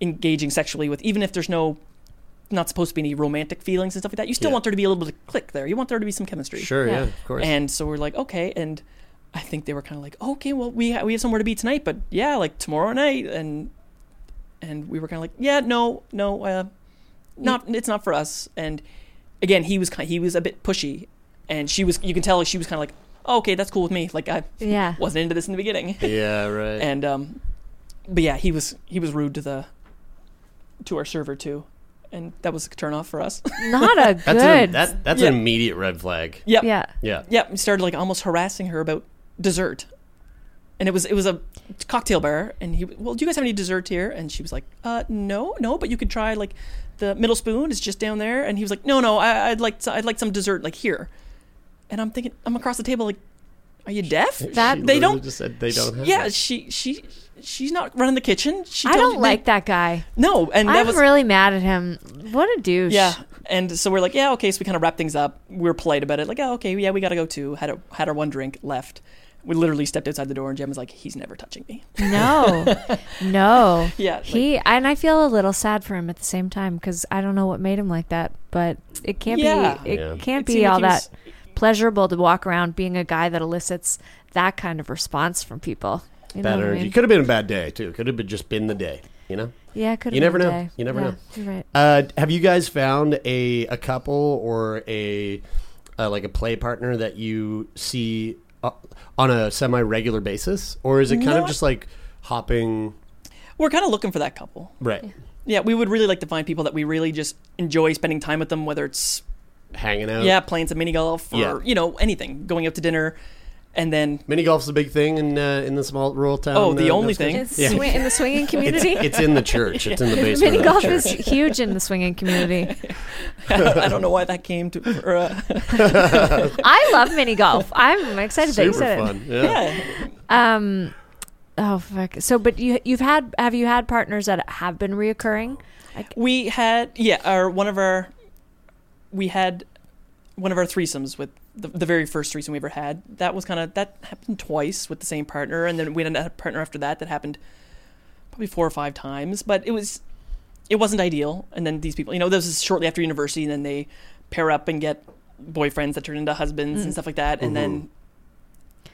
engaging sexually with, even if there's no, not supposed to be any romantic feelings and stuff like that. You still Yeah. want there to be a little bit of click there. You want there to be some chemistry. Sure, Yeah. yeah, of course. And so we're like, okay, and I think they were kind of like, okay, well, we ha- we have somewhere to be tonight, but yeah, like tomorrow night, and and we were kind of like, yeah, no, no, uh, not, it's not for us. And again, he was kind, he was a bit pushy, and she was, you can tell, she was kind of like, oh, okay, that's cool with me. Like I Yeah. (laughs) wasn't into this in the beginning, (laughs) yeah, right. and um, but yeah, he was he was rude to the to our server too, and that was a turn off for us. (laughs) Not a that's an, good. that, that's Yeah. an immediate red flag. yep. yeah. Yeah. Yeah, we started like almost harassing her about dessert. And it was it was a cocktail bar, and he well, do you guys have any dessert here? And she was like, uh, no, no, but you could try like the middle spoon is just down there. And he was like, no, no, I, I'd like to, I'd like some dessert like here. And I'm thinking, I'm across the table, like, are you deaf? (laughs) That- She they don't. just said they don't have yeah, it. she she she's not running the kitchen. She I don't you- like that guy. No, and that I'm was really mad at him. What a douche. yeah. And so we're like, yeah, okay. So we kind of wrap things up. We were polite about it. Like, oh, okay, yeah, we got to go too. Had a, had our one drink left. We literally stepped outside the door, and Jen was like, he's never touching me. No, (laughs) no. Yeah, like- he and I feel a little sad for him at the same time because I don't know what made him like that, but it can't Yeah. be. It Yeah. can't It be seemed like all he that was- pleasurable to walk around being a guy that elicits that kind of response from people. You know Bad what I energy. mean? Could have been a bad day too. Could have been just been the day. You know. Yeah, could. You never been know. day. You never Yeah, know. You're right. Uh, have you guys found a a couple or a uh, like a play partner that you see uh, on a semi regular basis, or is it kind of just like hopping? We're kind of looking for that couple. Right, Yeah, we would really like to find people that we really just enjoy spending time with them, whether it's hanging out. yeah, playing some mini golf or Yeah. you know anything, going out to dinner, and then mini golf's a big thing in uh, in the small rural town. Oh, the uh, only thing. It's Yeah. swi- in the swinging community. It's in the church. It's in the (laughs) basement. Mini golf is huge in the swinging community. (laughs) (laughs) I don't know why that came to. Or, uh, I love mini golf. I'm excited that you super said it. fun. Yeah. yeah, Um, oh fuck. So, but you you've had have you had partners that have been reoccurring? we had yeah, our one of our we had one of our threesomes with the, the very first threesome we ever had. That was kind of that happened twice with the same partner, and then we had a partner after that that happened probably four or five times. But it was it wasn't ideal. And then these people, you know, this is shortly after university, and then they pair up and get boyfriends that turn into husbands and mm. stuff like that, and then. Mm-hmm.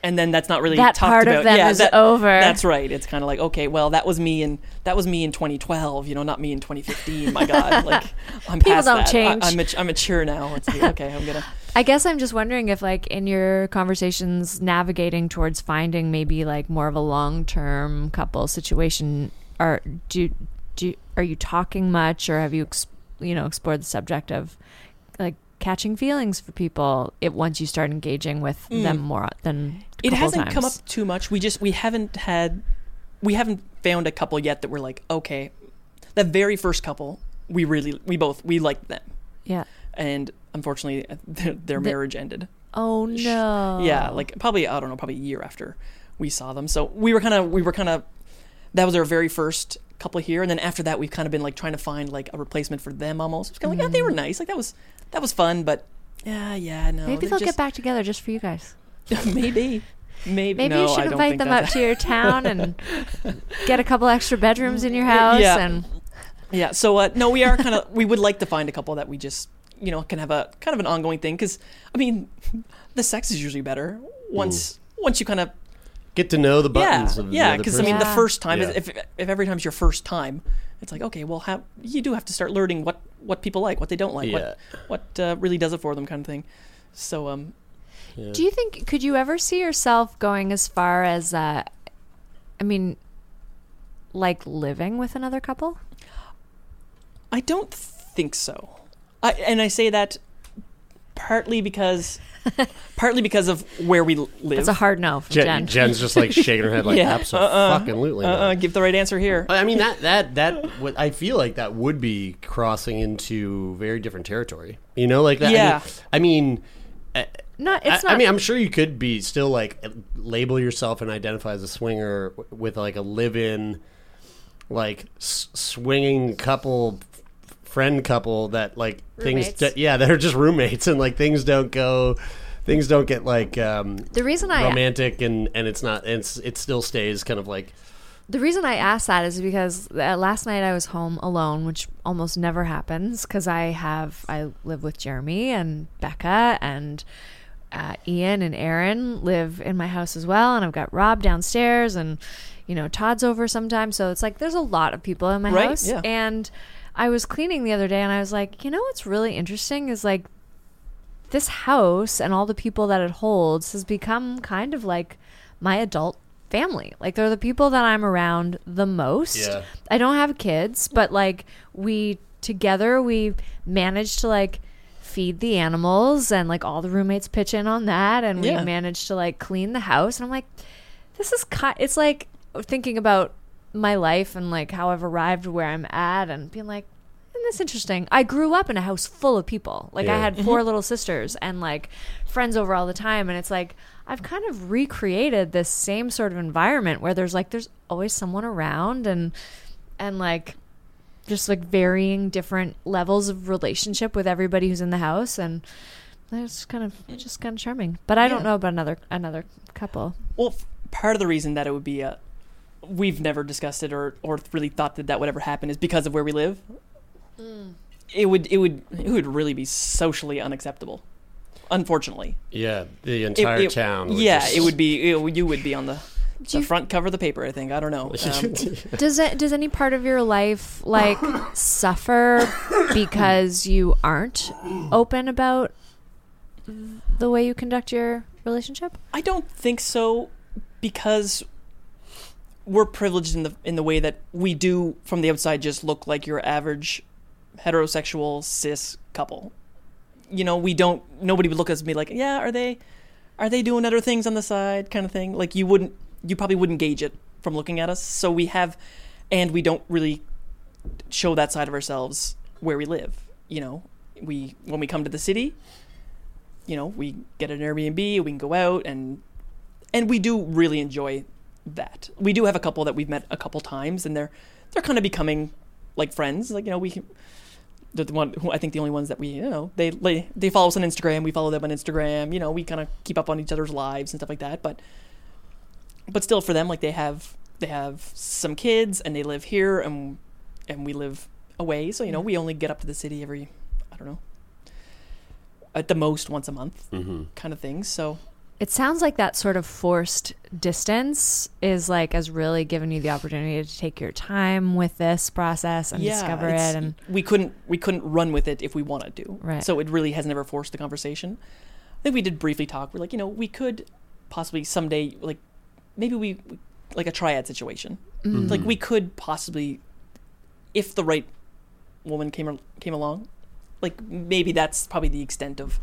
And then that's not really That talked part of about. them yeah, is that- over. That's right. It's kind of like okay, well, that was me in that was me in 2012. You know, not me in 2015. My God, like (laughs) I'm People past don't that. change. I, am mat- I'm mature now. It's like, okay, I'm gonna. I guess I'm just wondering if, like, in your conversations navigating towards finding maybe like more of a long term couple situation, are do do are you talking much, or have you ex- you know explored the subject of like catching feelings for people it once you start engaging with Mm. them more than it hasn't come up too much. We just we haven't had we haven't found a couple yet that we're like okay, the very first couple we really we both we liked them, Yeah. and unfortunately (laughs) their, their The- marriage ended. Oh no. Yeah, like probably I don't know, probably a year after we saw them. So we were kind of we were kind of that was our very first couple here, and then after that we've kind of been like trying to find like a replacement for them almost. It's kind of like yeah, they were nice, like that was that was fun, but yeah, yeah, no, maybe they'll get back together just for you guys. (laughs) maybe. Maybe, Maybe no, you should invite them that- up to your (laughs) town and get a couple extra bedrooms in your house Yeah. and Yeah. So uh, no, we are kind of we would like to find a couple that we just you know can have a kind of an ongoing thing because I mean the sex is usually better once once you kind of Get to know the buttons. yeah of the yeah because I mean the first time Yeah. if if every time's your first time it's like okay well how you do have to start learning what what people like what they don't like what what uh, really does it for them kind of thing so um Do you think could you ever see yourself going as far as uh I mean like living with another couple? I don't think so. I, and I say that partly because partly because of where we live. It's a hard no from Jen, Jen. Jen's just like shaking her head, like Yeah. absolutely. uh, uh, give the right answer here. I mean that that that would I feel like that would be crossing into very different territory. You know, like that. Yeah. I mean, I mean no, it's I, not I mean, I'm sure you could be still like label yourself and identify as a swinger with like a live-in, like s- swinging couple, f- friend couple that like things, Roommates. d- yeah, they're just roommates and like things don't go, things don't get like um, the reason I romantic and and it's not it's it still stays kind of like The reason I asked that is because uh, last night I was home alone, which almost never happens because I have I live with Jeremy and Becca and uh, Ian and Aaron live in my house as well, and I've got Rob downstairs and you know Todd's over sometimes, so it's like there's a lot of people in my Right, house. yeah. And I was cleaning the other day, and I was like, you know what's really interesting is like this house and all the people that it holds has become kind of like my adult family. Like they're the people that I'm around the most. Yeah. I don't have kids, but like we together we managed to like feed the animals and like all the roommates pitch in on that and Yeah. we managed to like clean the house and I'm like this is ki- it's like thinking about my life and like how I've arrived where I'm at and being like isn't this interesting? I grew up in a house full of people. Like I Yeah. had mm-hmm. 4 little sisters and like friends over all the time and it's like I've kind of recreated this same sort of environment where there's like there's always someone around and and like just like varying different levels of relationship with everybody who's in the house and that's kind of it's just kind of charming. But I don't Yeah. know about another another couple. Well, f- part of the reason that it would be a we've never discussed it or or really thought that that would ever happen is because of where we live. It would it would it would really be socially unacceptable. Unfortunately, yeah the entire it- town. would yeah, just- it would be it, you would be on the, the you- front cover of the paper. I think I don't know. (laughs) Um, Does it does any part of your life like suffer because you aren't open about the way you conduct your relationship? I don't think so because we're privileged in the in the way that we do from the outside just look like your average heterosexual cis couple. You know, we don't nobody would look at us and be like, "Yeah, are they are they doing other things on the side?" kind of thing. Like you wouldn't you probably wouldn't gauge it from looking at us. So we have and we don't really show that side of ourselves where we live, you know. We when we come to the city, you know, we get an Airbnb, we can go out and and we do really enjoy that. We do have a couple that we've met a couple times and they're they're kind of becoming like friends. Like, you know, we the one who I think the only ones that we, you know, they they, they follow us on Instagram, we follow them on Instagram, you know, we kind of keep up on each other's lives and stuff like that, but but still for them like they have they have some kids and they live here and and we live away, so you know, we only get up to the city every I don't know, at the most once a month Mhm. kind of thing. So It sounds like that sort of forced distance is like has really given you the opportunity to take your time with this process and discover it and we couldn't we couldn't run with it if we wanted to. Right. So it really has never forced the conversation. I think we did briefly talk. We're like, you know, we could possibly someday like maybe we like a triad situation. Mm. Like we could possibly if the right woman came came along, like maybe that's probably the extent of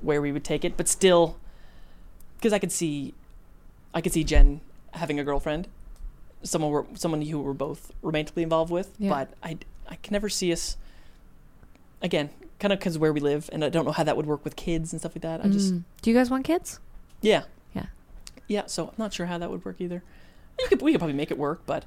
where we would take it, but still because I could see I could see Jen having a girlfriend, someone we're, someone who we're both romantically involved with, Yeah. but I I can never see us again, kind of because where we live, and I don't know how that would work with kids and stuff like that. I just Mm. Do you guys want kids? yeah Yeah. yeah, so I'm not sure how that would work either. You could we could probably make it work, but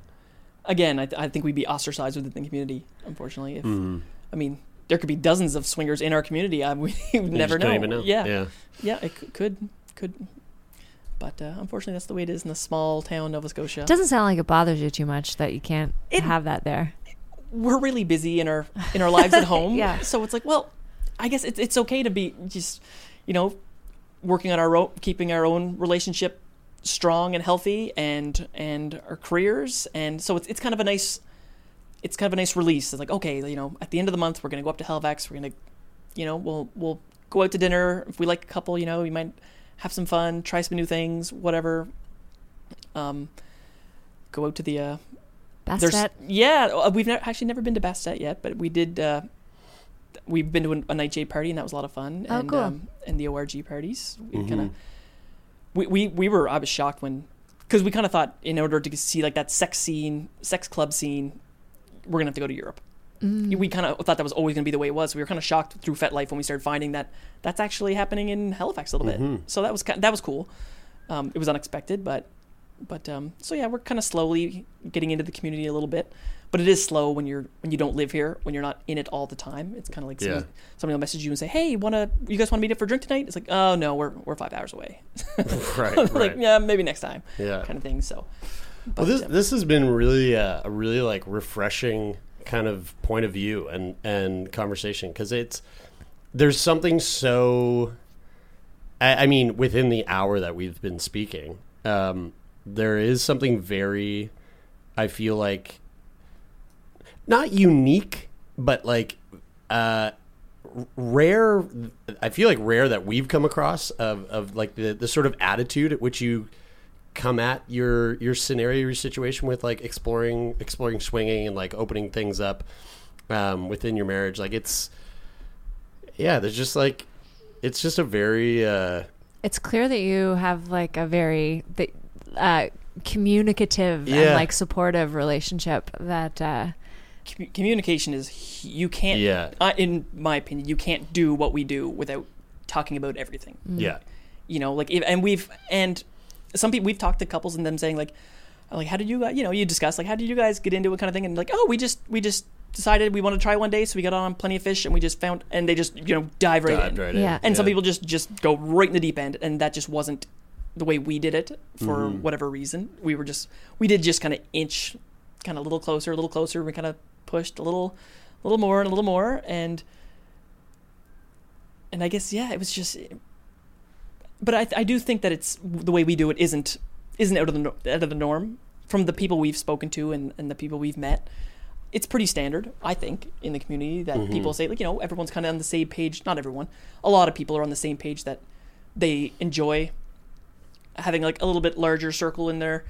again, I, th- I think we'd be ostracized within the community, unfortunately. If Mhm. I mean, there could be dozens of swingers in our community. I, (laughs) we would never just know. don't even know. Yeah, Yeah. yeah, it could, could, could. But uh, unfortunately, that's the way it is in the small town Nova Scotia. It doesn't sound like it bothers you too much that you can't have that there. We're really busy in our in our lives at (laughs) home. Yeah. So it's like, well, I guess it's it's okay to be just, you know, working on our own, keeping our own relationship strong and healthy, and and our careers, and so it's it's kind of a nice, it's kind of a nice release. It's like, okay, you know, at the end of the month, we're gonna go up to Halifax. We're gonna, you know, we'll we'll go out to dinner if we like a couple. You know, we might have some fun, try some new things, whatever. Um, go out to the uh, Bastet? Yeah, uh, we've ne- actually never been to Bastet yet, but we did. Uh, we've been to an- a nightshade party, and that was a lot of fun. Oh, and, cool. Um, and the ORG parties, we kind Mhm. of. We, we we were I was shocked when, because we kind of thought in order to see like that sex scene, sex club scene, we're gonna have to go to Europe. Mm. We kind of thought that was always gonna be the way it was. We were kind of shocked through FetLife when we started finding that that's actually happening in Halifax a little Mhm. bit. So that was ki- that was cool. Um, it was unexpected, but but um, so yeah, we're kind of slowly getting into the community a little bit. But it is slow when you're when you don't live here, when you're not in it all the time. It's kind of like Yeah. somebody, somebody will message you and say, "Hey, wanna you guys want to meet up for a drink tonight?" It's like, "Oh no, we're we're five hours away." (laughs) (laughs) Right, like right. yeah, maybe next time. Yeah. kind of thing. So well, this this has been really uh, a really like refreshing kind of point of view and and conversation because it's there's something so. I, I mean, within the hour that we've been speaking, um, there is something very. I feel like not unique, but like uh, rare. I feel like rare that we've come across of, of like the, the sort of attitude at which you come at your your scenario, your situation with like exploring exploring swinging and like opening things up um, within your marriage. Like it's yeah, there's just like it's just a very uh, It's clear that you have like a very the- uh, communicative and like supportive relationship that uh, commu- communication is you can't. Yeah. Uh, in my opinion, you can't do what we do without talking about everything. Mm. Yeah. You know, like if, and we've and some people we've talked to couples and them saying like, like how did you guys, you know, you discuss like how did you guys get into it kind of thing and like oh we just we just decided we want to try one day so we got on plenty of fish and we just found and they just you know dive right Dived in. right in, Yeah. And some people just just go right in the deep end and that just wasn't the way we did it for Mhm. whatever reason. We were just we did just kind of inch kind of a little closer, a little closer. We kind of pushed a little, a little more and a little more, and and I guess yeah, it was just. But I I do think that it's the way we do it isn't isn't out of the out of the norm from the people we've spoken to and, and the people we've met. It's pretty standard, I think, in the community that Mhm. people say like you know everyone's kind of on the same page. Not everyone, a lot of people are on the same page that they enjoy having like a little bit larger circle in their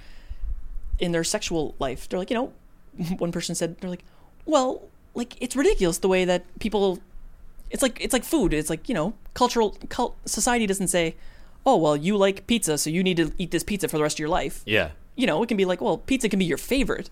in their sexual life. They're like, you know, (laughs) one person said they're like, well, like it's ridiculous the way that people it's like it's like food. It's like, you know, cultural cult, society doesn't say, "Oh, well, you like pizza, so you need to eat this pizza for the rest of your life." yeah. You know, it can be like, well, pizza can be your favorite.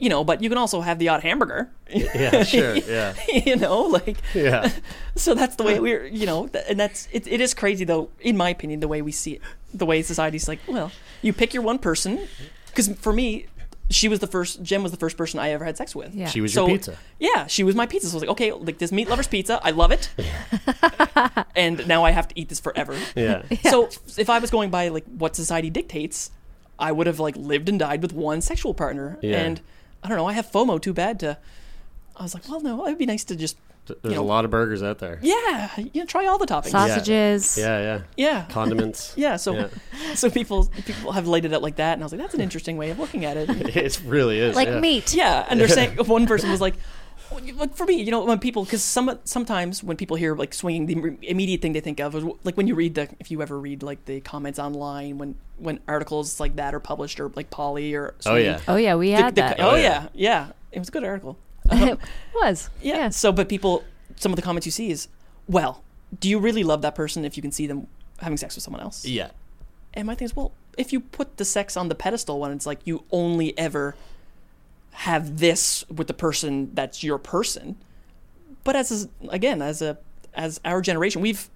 You know, but you can also have the odd hamburger. Yeah, (laughs) sure, yeah. (laughs) you know, like Yeah. (laughs) so that's the way we're, you know, and that's it, it is crazy though, in my opinion, the way we see it, the way society's like, well, you pick your one person, because for me, she was the first, Jen was the first person I ever had sex with. Yeah. She was your pizza. Yeah, she was my pizza. So I was like, okay, like this meat lover's pizza, I love it, (laughs) and now I have to eat this forever. Yeah. So if I was going by like what society dictates, I would have like lived and died with one sexual partner, Yeah. and I don't know, I have FOMO too bad to I was like, well, no, it'd be nice to just There's you know, a lot of burgers out there. yeah, you know, try all the toppings. Sausages. Yeah, yeah. Yeah. Condiments. (laughs) Yeah, so Yeah. (laughs) so people people have laid it out like that, and I was like, that's an interesting way of looking at it. (laughs) it really is. Like yeah. meat. Yeah, and they're saying one person was like, like for me, you know, when people because some sometimes when people hear like swinging, the immediate thing they think of is like when you read the if you ever read like the comments online when when articles like that are published or like Polly or Oh, yeah. Oh yeah, we had the- that. oh Oh, yeah. yeah. yeah, it was a good article. (laughs) it was. Yeah. Yeah. So, but people, some of the comments you see is, well, do you really love that person if you can see them having sex with someone else? Yeah. And my thing is, well, if you put the sex on the pedestal when it's like you only ever have this with the person that's your person, but as a, again as a as our generation, we've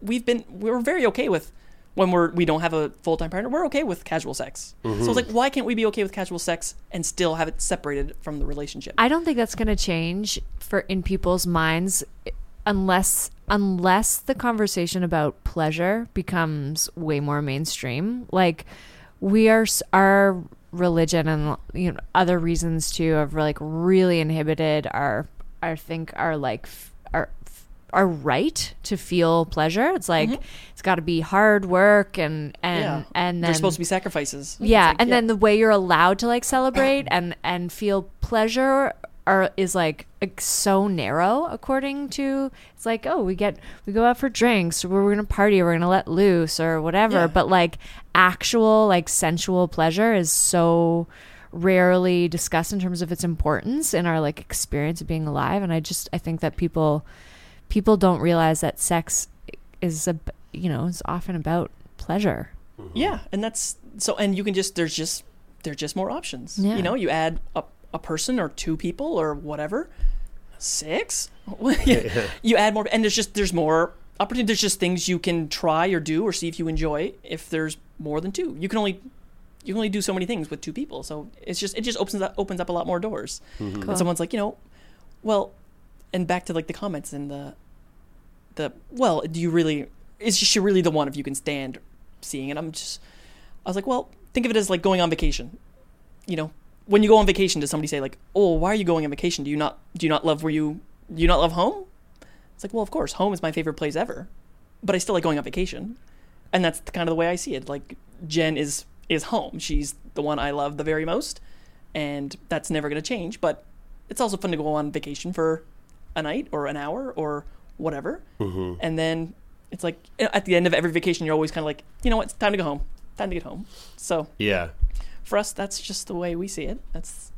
we've been we're very okay with when we're we don't have a full time partner, we're okay with casual sex. So it's mm-hmm. like, why can't we be okay with casual sex and still have it separated from the relationship? I don't think that's going to change for in people's minds unless unless the conversation about pleasure becomes way more mainstream. Like we are our religion and you know other reasons too have like really inhibited our I think our like f- our our right to feel pleasure. It's like mm-hmm. it's got to be hard work and and yeah, and then there's supposed to be sacrifices. yeah, like, and then the way you're allowed to like celebrate and and feel pleasure are is like, like so narrow according to it's like oh we get we go out for drinks or we're gonna party or we're gonna let loose or whatever Yeah. but like actual like sensual pleasure is so rarely discussed in terms of its importance in our like experience of being alive and I just I think that people people don't realize that sex is a you know is often about pleasure mm-hmm. Yeah, and that's so. And you can just there's just there's just more options. Yeah. You know, you add a, a person or two people or whatever, six. (laughs) (laughs) you add more, and there's just there's more opportunity. There's just things you can try or do or see if you enjoy. If there's more than two, you can only you can only do so many things with two people. So it's just it just opens up opens up a lot more doors. Mm-hmm. Cool. And someone's like, you know, well, and back to like the comments and the the well, do you really is she really the one if you can stand seeing it? I'm just I was like, well, think of it as like going on vacation. You know, when you go on vacation, does somebody say like, "Oh, why are you going on vacation? Do you not do you not love where you do you not love home?" It's like, well, of course, home is my favorite place ever, but I still like going on vacation, and that's kind of the way I see it. Like Jen is is home. She's the one I love the very most, and that's never going to change. But it's also fun to go on vacation for a night or an hour or whatever, mm-hmm. and then it's like at the end of every vacation, you're always kind of like, you know what, it's time to go home. Time to get home. So Yeah. for us, that's just the way we see it. That's,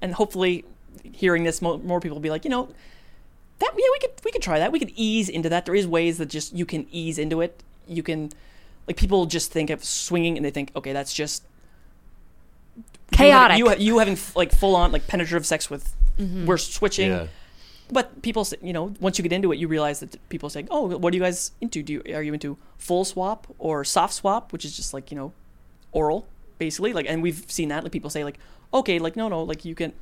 and hopefully, hearing this, more, more people will be like, you know, that yeah, we could we could try that. We could ease into that. There is ways that just you can ease into it. You can, like people just think of swinging and they think, okay, that's just chaotic You, you, you having like full on like penetrative sex with mm-hmm. we're switching. Yeah. But people, say, you know, once you get into it, you realize that people say, "Oh, what are you guys into? Do you are you into full swap or soft swap, which is just like you know, oral, basically?" Like, and we've seen that. Like people say, like, "Okay, like no, no, like you can,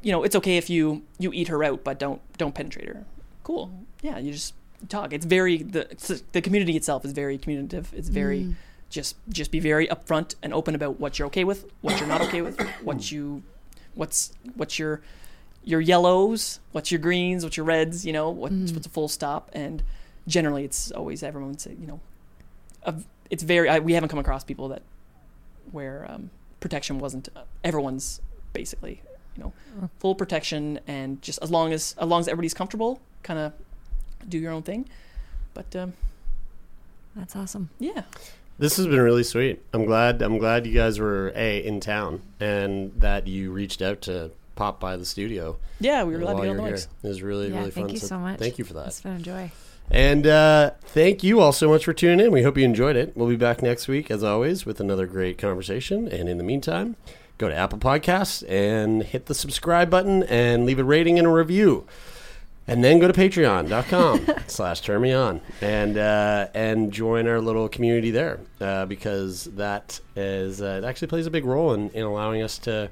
you know, it's okay if you you eat her out, but don't don't penetrate her." Cool. Yeah, you just talk. It's very the the community itself is very communicative. It's very mm. just just be very upfront and open about what you're okay with, what you're not okay with, what you what's what's your your yellows, what's your greens, what's your reds, you know, what's, what's a full stop, and generally it's always everyone say, you know, a, it's very I, we haven't come across people that where um, protection wasn't uh, everyone's basically, you know, full protection and just as long as as long as everybody's comfortable, kind of do your own thing, but um, that's awesome. yeah, This has been really sweet. I'm glad. I'm glad you guys were a in town and that you reached out to pop by the studio. yeah, we were glad to while get on the you're mics. It was really yeah really fun. thank fun. you so much Thank you for that. it's been a joy And uh, thank you all so much for tuning in. We hope you enjoyed it. We'll be back next week, as always, with another great conversation. And in the meantime, go to Apple Podcasts and hit the subscribe button and leave a rating and a review. And then go to patreon.com (laughs) slash turn me on and, uh, and join our little community there uh, because that is, uh, it actually plays a big role in, in allowing us to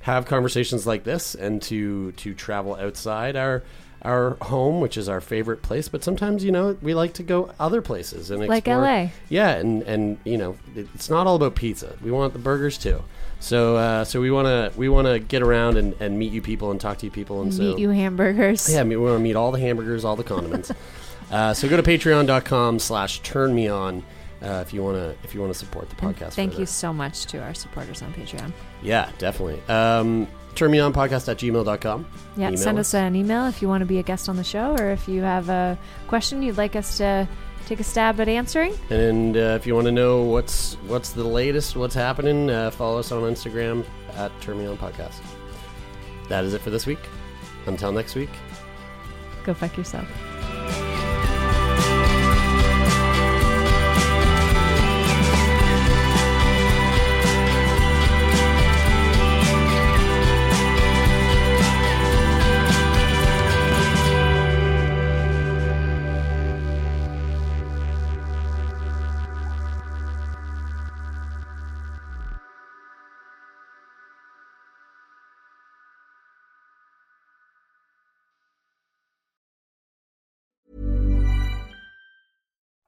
have conversations like this and to, to travel outside our, our home, which is our favorite place. But sometimes, you know, we like to go other places and Like explore- LA. Yeah, and and you know, it's not all about pizza. We want the burgers too. So uh, so we want to we want to get around and, and meet you people and talk to you people and so Meet you hamburgers. yeah, we want to meet all the hamburgers, all the condiments. (laughs) uh, so go to patreon.com slash turn me on uh, if you want to if you want to support the podcast. Thank further. you so much to our supporters on Patreon. Yeah, definitely. Um, turn me on podcast at gmail.com. Yeah, Email send us an email if you want to be a guest on the show or if you have a question you'd like us to take a stab at answering. And uh, if you want to know what's what's the latest, what's happening, uh, follow us on Instagram at Turn Me On Podcast. That is it for this week. Until next week. Go fuck yourself.